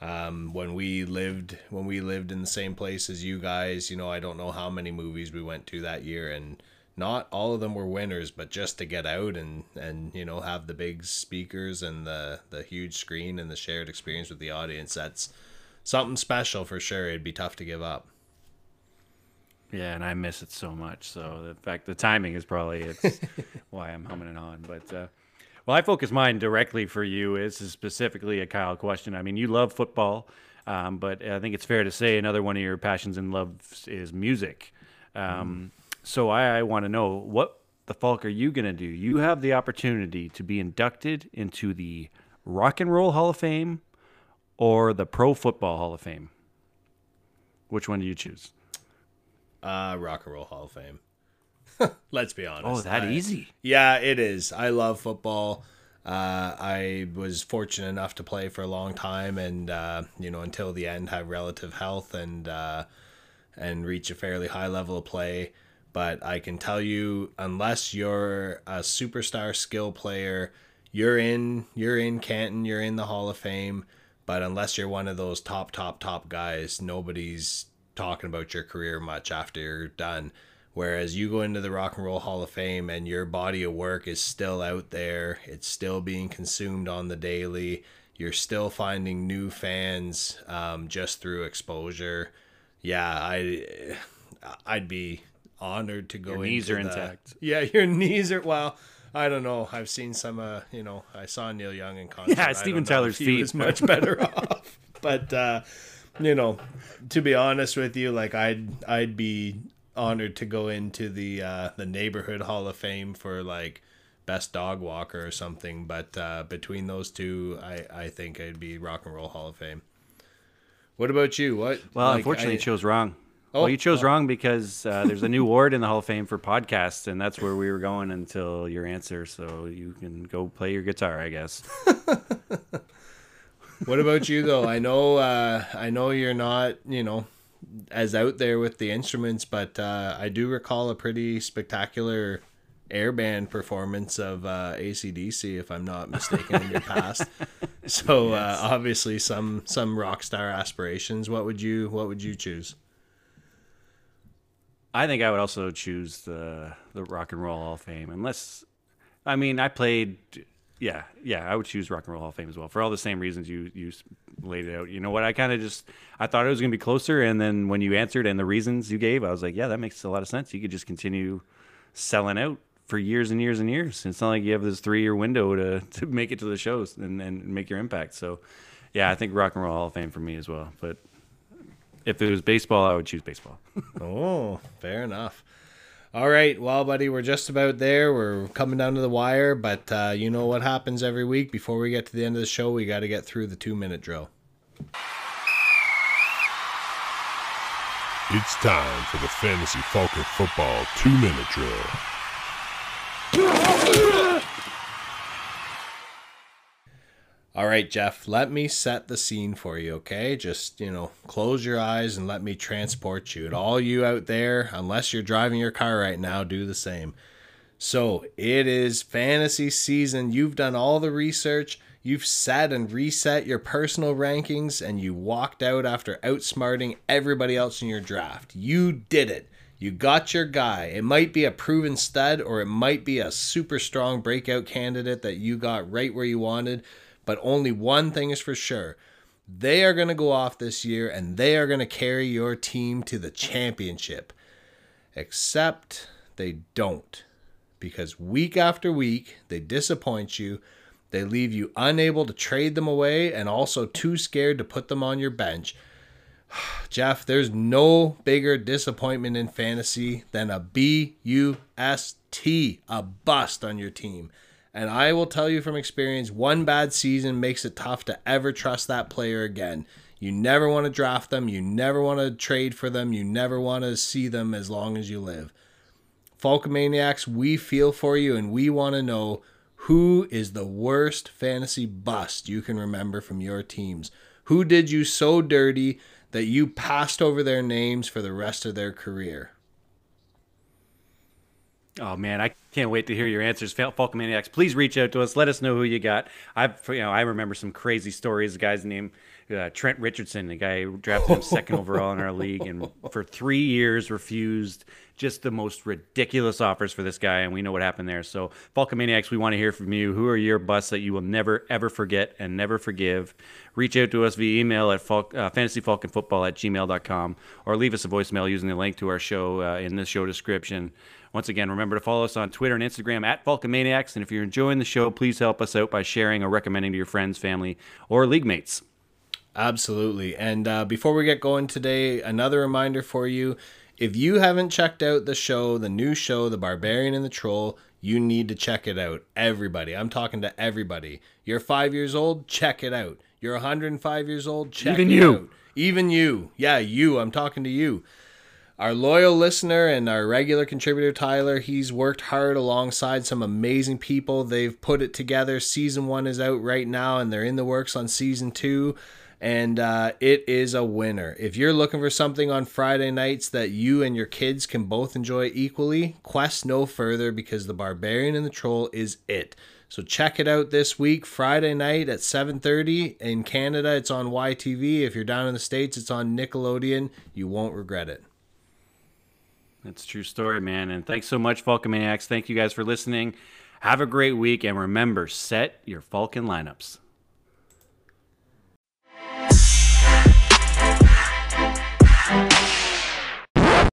Um, when we lived when we lived in the same place as you guys, you know, I don't know how many movies we went to that year, and not all of them were winners. But just to get out and and you know have the big speakers and the the huge screen and the shared experience with the audience, that's something special for sure. It'd be tough to give up. Yeah, and I miss it so much. So the fact the timing is probably it's why I'm humming it on. But uh, well, I focus mine directly for you. This is specifically a Kyle question. I mean, you love football, um, but I think it's fair to say another one of your passions and loves is music. Um, So I, I want to know what the Falk are you going to do? You have the opportunity to be inducted into the Rock and Roll Hall of Fame or the Pro Football Hall of Fame. Which one do you choose? Uh, Rock and Roll Hall of Fame. Let's be honest. Oh, that I- easy. Yeah, it is. I love football. Uh, I was fortunate enough to play for a long time, and uh, you know, until the end, have relative health and uh, and reach a fairly high level of play. But I can tell you, unless you're a superstar skill player, you're in you're in Canton, you're in the Hall of Fame. But unless you're one of those top, top, top guys, nobody's talking about your career much after you're done. Whereas you go into the Rock and Roll Hall of Fame and your body of work is still out there, it's still being consumed on the daily. You're still finding new fans um, just through exposure. Yeah, I I'd be honored to go. Your knees into are the- intact. Yeah, your knees are. Well, I don't know. I've seen some. Uh, you know, I saw Neil Young in concert. Yeah, Steven Tyler's feet. is much better off. But uh, you know, to be honest with you, like I'd I'd be honored to go into the uh, the neighborhood Hall of Fame for like best dog walker or something. But uh, between those two, I I think I'd be Rock and Roll Hall of Fame. What about you? What? Well, like, unfortunately, I- you chose wrong. Oh, well, you chose oh. wrong because uh, there's a new award in the Hall of Fame for podcasts, and that's where we were going until your answer. So you can go play your guitar, I guess. What about you though? I know uh, I know you're not, you know, as out there with the instruments, but uh, I do recall a pretty spectacular air band performance of uh, ACDC, if I'm not mistaken, in your past. So uh, obviously some some rock star aspirations. What would you What would you choose? I think I would also choose the the Rock and Roll Hall of Fame, unless, I mean, I played. Yeah, yeah, I would choose Rock and Roll Hall of Fame as well for all the same reasons you you laid it out. You know what? I kind of just I thought it was gonna be closer, and then when you answered and the reasons you gave, I was like, yeah, that makes a lot of sense. You could just continue selling out for years and years and years. It's not like you have this three year window to to make it to the shows and and make your impact. So, yeah, I think Rock and Roll Hall of Fame for me as well. But if it was baseball, I would choose baseball. Oh, fair enough. All right, well, buddy, we're just about there. We're coming down to the wire, but uh, you know what happens every week. Before we get to the end of the show, we got to get through the two minute drill. It's time for the Fantasy Falcon Football two minute drill. All right, Jeff, let me set the scene for you, okay? Just, you know, close your eyes and let me transport you. And all you out there, unless you're driving your car right now, do the same. So, it is fantasy season. You've done all the research. You've set and reset your personal rankings, and you walked out after outsmarting everybody else in your draft. You did it. You got your guy. It might be a proven stud, or it might be a super strong breakout candidate that you got right where you wanted. But only one thing is for sure they are going to go off this year and they are going to carry your team to the championship. Except they don't. Because week after week, they disappoint you. They leave you unable to trade them away and also too scared to put them on your bench. Jeff, there's no bigger disappointment in fantasy than a B U S T, a bust on your team. And I will tell you from experience, one bad season makes it tough to ever trust that player again. You never want to draft them, you never want to trade for them, you never want to see them as long as you live. Falcomaniacs, we feel for you and we want to know who is the worst fantasy bust you can remember from your teams. Who did you so dirty that you passed over their names for the rest of their career? Oh man, I can't wait to hear your answers, Fal- Falcomaniacs. Please reach out to us. Let us know who you got. I've, you know, I remember some crazy stories. The guy's name uh, Trent Richardson, the guy who drafted him second overall in our league, and for three years refused just the most ridiculous offers for this guy. And we know what happened there. So, Falcomaniacs, we want to hear from you. Who are your busts that you will never ever forget and never forgive? Reach out to us via email at Falc- uh, fantasyfalconfootball at gmail.com or leave us a voicemail using the link to our show uh, in the show description. Once again, remember to follow us on Twitter and Instagram at Falcomaniacs. And if you're enjoying the show, please help us out by sharing or recommending to your friends, family, or league mates. Absolutely. And uh, before we get going today, another reminder for you if you haven't checked out the show, the new show, The Barbarian and the Troll, you need to check it out. Everybody. I'm talking to everybody. You're five years old, check it out. You're 105 years old, check Even it you. out. Even you. Even you. Yeah, you. I'm talking to you. Our loyal listener and our regular contributor, Tyler, he's worked hard alongside some amazing people. They've put it together. Season one is out right now, and they're in the works on season two. And uh, it is a winner. If you're looking for something on Friday nights that you and your kids can both enjoy equally, quest no further because The Barbarian and the Troll is it. So check it out this week, Friday night at 7:30 in Canada. It's on YTV. If you're down in the states, it's on Nickelodeon. You won't regret it. That's true story, man. And thanks so much, Falcomaniacs. Thank you guys for listening. Have a great week, and remember, set your Falcon lineups.